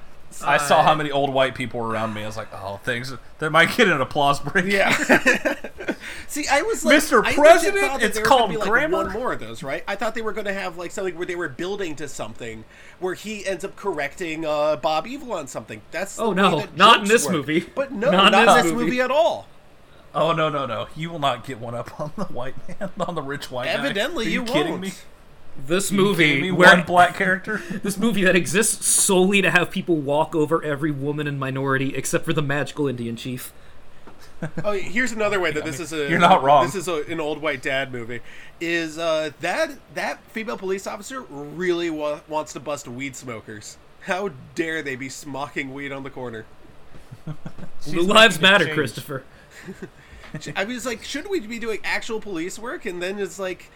I saw how many old white people were around me. I was like, oh, things. They might get an applause break. Yeah. See, I was like, Mr. I President, thought it's gonna called be, like, grammar. One more of those, right? I thought they were going to have like something where they were building to something, where he ends up correcting uh, Bob Evil on something. That's Oh, the no, that not in this work. movie. But no, Not not, in in this this movie. movie at all. Oh no no no! You will not get one up on the white man, on the rich white guy. Evidently, Are you, you kidding won't. me? This You kidding movie me? where one black character. this movie that exists solely to have people walk over every woman and minority except for the magical Indian chief. Oh, here's another way that this is a. You're not wrong. This is a, an old white dad movie. Is uh, that that female police officer really wa- wants to bust weed smokers? How dare they be smoking weed on the corner? Blue lives matter, change. Christopher. I was like, shouldn't we be doing actual police work? And then it's like,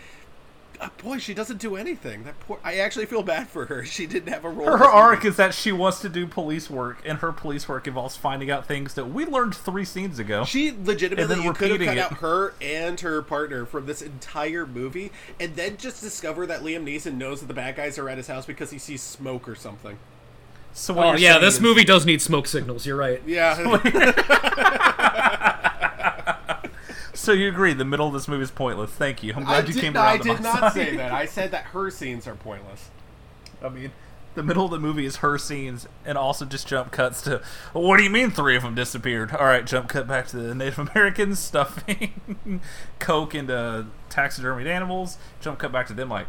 uh, boy, she doesn't do anything. That poor. I actually feel bad for her. She didn't have a role. Her, in her this arc movie. is that she wants to do police work, and her police work involves finding out things that we learned three scenes ago. She legitimately And then you could have cut it. out her and her partner from this entire movie, and then just discover that Liam Neeson knows that the bad guys are at his house because he sees smoke or something. so what Oh yeah, this is- movie does need smoke signals. You're right. Yeah. So you agree the middle of this movie is pointless? Thank you. I'm I glad you did, came around I did not side. say that. I said that her scenes are pointless. I mean, the middle of the movie is her scenes, and also just jump cuts to. What do you mean three of them disappeared? All right, jump cut back to the Native Americans stuffing coke into taxidermied animals. Jump cut back to them like.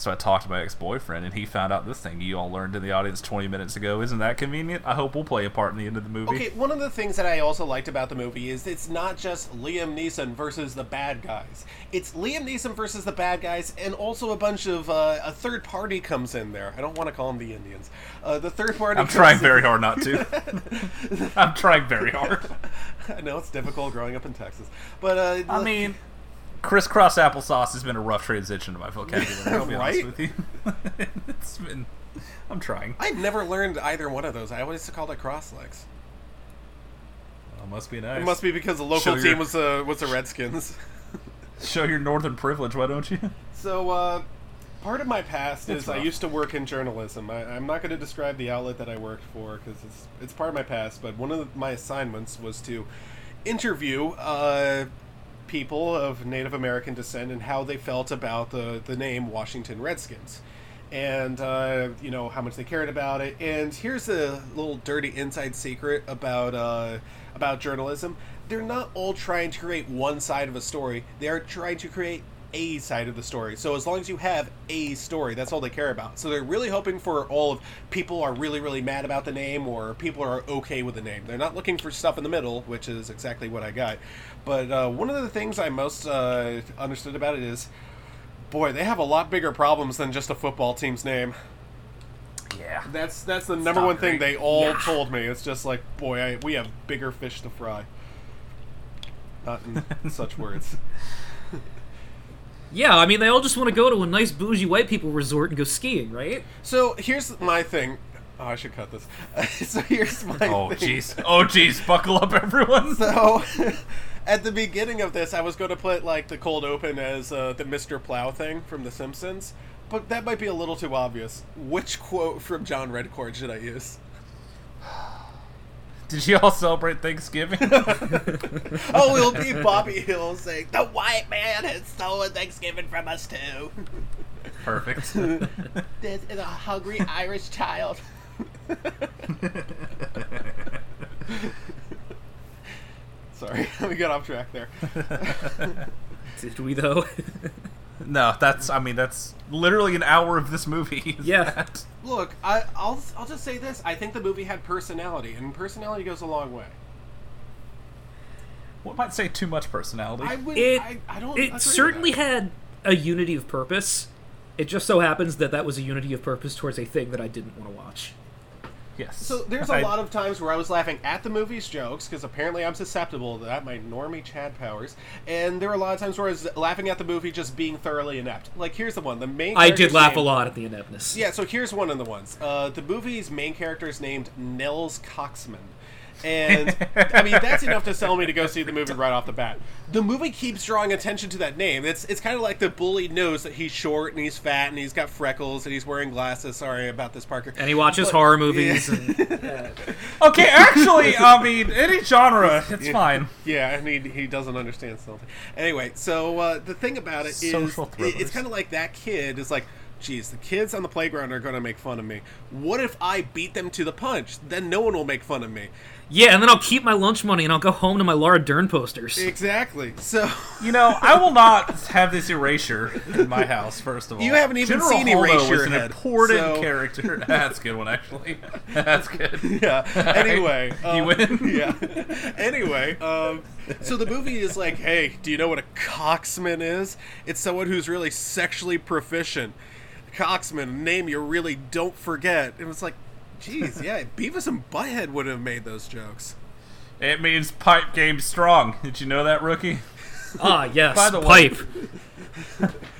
So I talked to my ex-boyfriend, and he found out this thing you all learned in the audience 20 minutes ago. Isn't that convenient? I hope we'll play a part in the end of the movie. Okay, one of the things that I also liked about the movie is it's not just Liam Neeson versus the bad guys. It's Liam Neeson versus the bad guys, and also a bunch of uh, a third party comes in there. I don't want to call them the Indians. Uh, the third party. I'm comes trying in- very hard not to. I'm trying very hard. I know it's difficult growing up in Texas, but uh, I mean, crisscross applesauce has been a rough transition to my vocabulary. I'll be Right? honest with you. it's been. I'm trying. I've never learned either one of those. I always called it cross legs. Well, must be nice. It must be because the local Show team your- was uh, was the Redskins. Show your northern privilege, why don't you? So, uh, part of my past It's is I used to work in journalism. I, I'm not going to describe the outlet that I worked for because it's it's part of my past. But one of the, my assignments was to interview uh, people of Native American descent and how they felt about the the name Washington Redskins. And uh, you know how much they cared about it. And here's a little dirty inside secret about uh, about journalism. They're not all trying to create one side of a story. They are trying to create a side of the story. So as long as you have a story, that's all they care about. So they're really hoping for all of people are really really mad about the name or people are okay with the name. They're not looking for stuff in the middle, which is exactly what I got. But uh, one of the things I most uh, understood about it is, boy, they have a lot bigger problems than just a football team's name. Yeah. That's that's the number one thing they all Yeah. told me. It's just like, boy, I, we have bigger fish to fry. Not in such words. Yeah, I mean they all just want to go to a nice bougie white people resort and go skiing, right? So here's my thing. Oh, I should cut this. so here's my Oh thing. jeez. Oh jeez. Buckle up, everyone. So at the beginning of this, I was going to put like the cold open as uh, the Mr. Plow thing from The Simpsons, but that might be a little too obvious. Which quote from John Redcorn should I use? Did you all celebrate Thanksgiving? Oh, it'll be Bobby Hill saying, "The white man has stolen Thanksgiving from us too." Perfect. This is a hungry Irish child. Sorry, we got off track there. Did we though? No, that's. I mean, that's literally an hour of this movie. Yeah. that. Look, I, I'll I'll just say this: I think the movie had personality, and personality goes a long way. What might say too much personality? I would. it I, I don't. it certainly had a unity of purpose. It just so happens that that was a unity of purpose towards a thing that I didn't want to watch. Yes. So there's a I- lot of times where I was laughing at the movie's jokes because apparently I'm susceptible to that, my normie Chad Powers. And there were a lot of times where I was laughing at the movie just being thoroughly inept. Like here's the one: the main. I did character's laugh a lot at the ineptness. Yeah, so here's one of the ones. Uh, the movie's main character is named Nels Coxman. And I mean that's enough to sell me to go see the movie right off the bat. The movie keeps drawing attention to that name. It's it's kind of like the bully knows that he's short and he's fat and he's got freckles and he's wearing glasses. Sorry about this, Parker. And he watches But- horror movies. Yeah. And, Okay, actually, I mean, any genre, it's Yeah. fine. Yeah, and he, he doesn't understand something. Anyway, so uh, the thing about it is, Social it- it's kind of like that kid is like, geez, the kids on the playground are going to make fun of me. What if I beat them to the punch? Then no one will make fun of me. Yeah, and then I'll keep my lunch money and I'll go home to my Laura Dern posters. Exactly. So You know, I will not have this erasure in my house. First of all, You haven't even General seen Holdo Erasure is an Head, important so- character. That's a good one, actually. That's good. yeah. Anyway, you um, win. yeah. Anyway, um, so the movie is like, hey, do you know what a coxman is? It's someone who's really sexually proficient. Coxman, a name you really don't forget. It was like, geez, yeah, Beavis and Butthead would have made those jokes. It means pipe game strong. Did you know that, rookie? Ah, yes, By the way- pipe.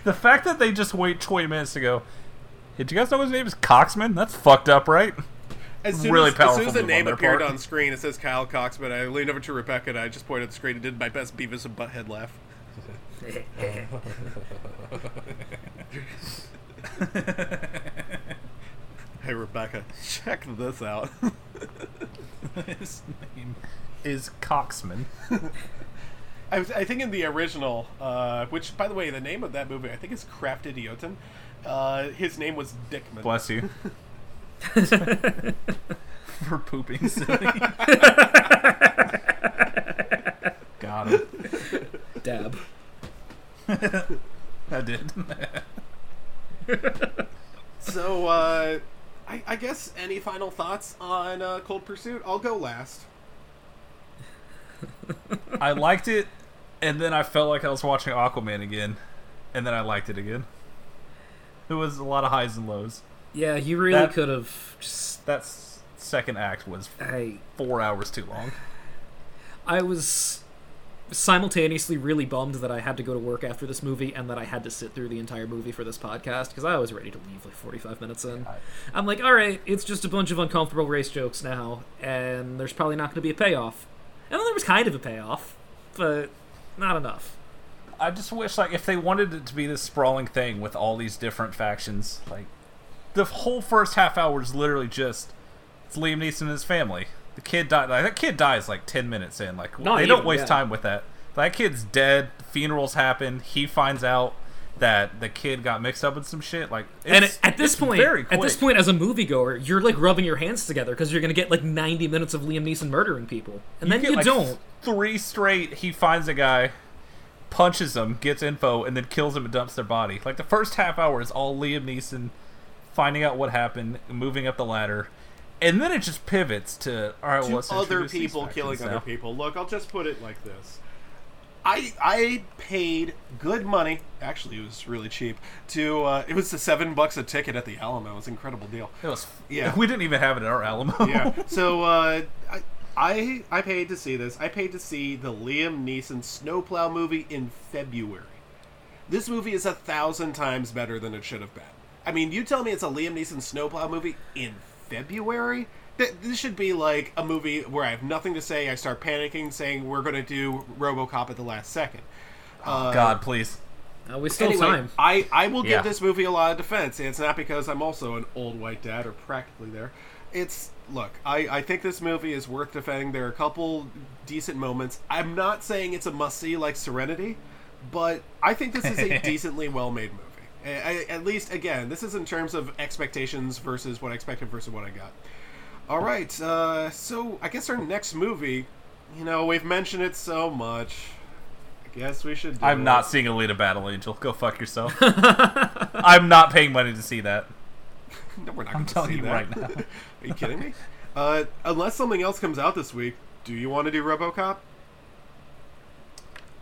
The fact that they just wait 20 minutes to go, hey, do you guys know his name is Coxman? That's fucked up, right? As soon Really as, as, soon as the move on name appeared part. on screen, it says Kyle Coxman. I leaned over to Rebecca and I just pointed at the screen and did my best Beavis and Butthead laugh. hey, Rebecca, check this out. his name is Coxman. I, was, I think in the original, uh, which, by the way, the name of that movie, I think is Kraftidioten. Uh, his name was Dickman. Bless you. For pooping silly. Got him. Dab. I did. So, uh, I, I guess any final thoughts on uh, Cold Pursuit? I'll go last. I liked it, and then I felt like I was watching Aquaman again, and then I liked it again. There was a lot of highs and lows. Yeah, you really could have just. That second act was I four hours too long. I was simultaneously really bummed that I had to go to work after this movie and that I had to sit through the entire movie for this podcast because I was ready to leave like 45 minutes in. I'm like, all right, it's just a bunch of uncomfortable race jokes now, and there's probably not going to be a payoff. And then there was kind of a payoff, but not enough. I just wish, like, if they wanted it to be this sprawling thing with all these different factions, like, the whole first half hour is literally just Liam Neeson and his family. The kid died. Like, that kid dies like ten minutes in. Like, Not they don't waste yeah. time with that. That kid's dead. Funerals happen. He finds out that the kid got mixed up in some shit. Like, and at this point, very at this point, as a moviegoer, you're like rubbing your hands together because you're going to get like 90 minutes of Liam Neeson murdering people, and then get, you like, don't. Three straight. He finds a guy, punches him, gets info, and then kills him and dumps their body. Like the first half hour is all Liam Neeson finding out what happened, moving up the ladder, and then it just pivots to all right. Well, to let's other people killing now. other people. Look, I'll just put it like this. I I paid good money. Actually, it was really cheap. To uh, it was the seven bucks a ticket at the Alamo. It was an incredible deal. It was. Yeah. we didn't even have it at our Alamo. yeah. So uh, I, I I paid to see this. I paid to see the Liam Neeson Snowplow movie in February. This movie is a thousand times better than it should have been. I mean, you tell me it's a Liam Neeson Snowplow movie in February? This should be like a movie where I have nothing to say. I start panicking, saying we're going to do RoboCop at the last second. Uh, God, please. Uh, we still anyway, time. I, I will Yeah. give this movie a lot of defense. and It's not because I'm also an old white dad or practically there. It's look, I, I think this movie is worth defending. There are a couple decent moments. I'm not saying it's a must see like Serenity, but I think this is a decently well made movie. A- I- at least, again, this is in terms of expectations versus what I expected versus what I got. All right, uh, so I guess our next movie, you know, we've mentioned it so much. I guess we should. Do I'm it. not seeing Alita Battle Angel. Go fuck yourself. I'm not paying money to see that. No, we're not I'm telling see you that. right now. Are you kidding me? Uh, unless something else comes out this week, do you want to do RoboCop?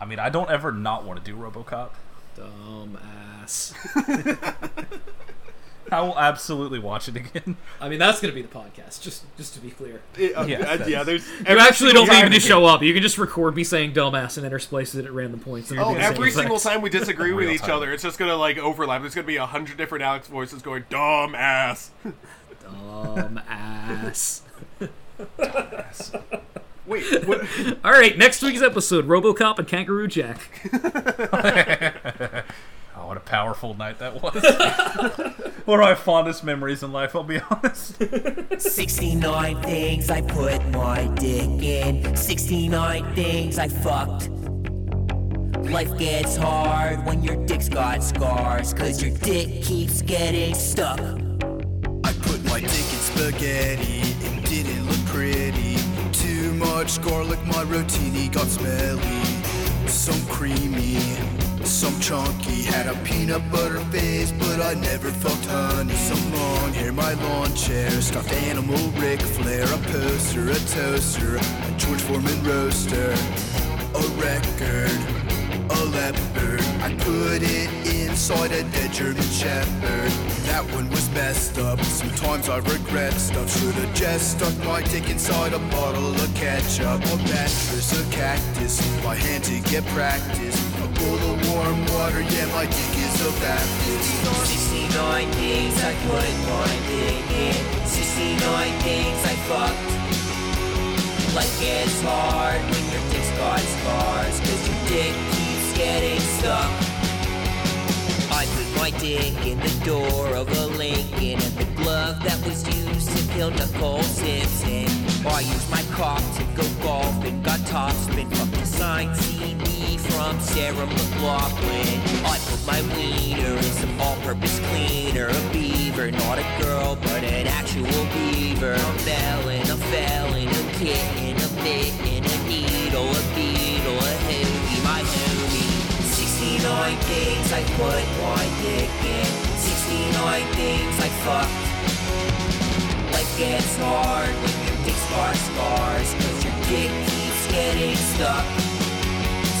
I mean, I don't ever not want to do RoboCop. Dumbass. I will absolutely watch it again. I mean, that's gonna be the podcast. Just, just to be clear. Uh, Yeah, uh, yeah, there's. You actually don't even need me to show up. You can just record me saying dumbass and intersplice it at random points. And Oh, it'll be the same every single effect. time we disagree with Real each time. other, it's just gonna like overlap. There's gonna be a hundred different Alex voices going dumb ass. Dumbass. Wait, what? All right, next week's episode: RoboCop and Kangaroo Jack. Oh, what a powerful night that was. One of my fondest memories in life, I'll be honest. 69 things I put my dick in. 69 things I fucked. Life gets hard when your dick's got scars, cause your dick keeps getting stuck. I put my dick in spaghetti, it didn't look pretty. Too much garlic, my rotini got smelly. Some creamy, some chunky. Had a peanut butter face, but I never fucked honey. Some long hair, my lawn chair. Stuffed animal, Ric Flair. A poster, a toaster. A George Foreman roaster. A record, a leopard. I put it inside a dead German shepherd. That one was messed up. Sometimes I regret stuff. Should've just stuck my dick inside a bottle of ketchup. A mattress, a cactus. My hand to get practice. A bowl of warm water. Yeah, my dick is a Baptist. 69 things I put my dick in. 69 things I fucked. Life gets hard when your dick's got scars, cause your dick getting stuck. I put my dick in the door of a Lincoln and the glove that was used to kill Nicole Simpson. I used my cock to go golfing, got top spin, fucked a signed CD from Sarah McLachlan. I put my wiener in some all-purpose cleaner, a beaver, not a girl, but an actual beaver. A melon, a felon, a kitten, a mitten, a needle, a beetle, 69 things I put my dick in. 69 things I fucked. Life gets hard when your dick's got scars, cause your dick keeps getting stuck.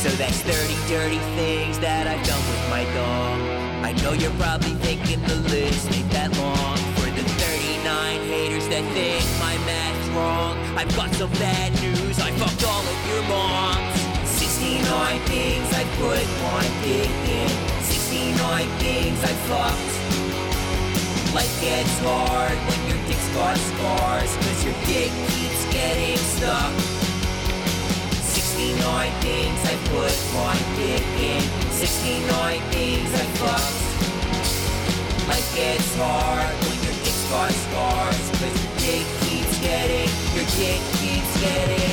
So that's 30 dirty things that I've done with my dong. I know you're probably thinking the list ain't that long. For the 39 haters that think my math's wrong, I've got some bad news. I fucked all of your moms. 69 things I put my dick in. 69 things I fucked. Life gets hard when your dick's got scars, cause your dick keeps getting stuck. 69 things I put my dick in. 69 things I fucked. Life gets hard when your dick's got scars, cause your dick keeps getting, your dick keeps getting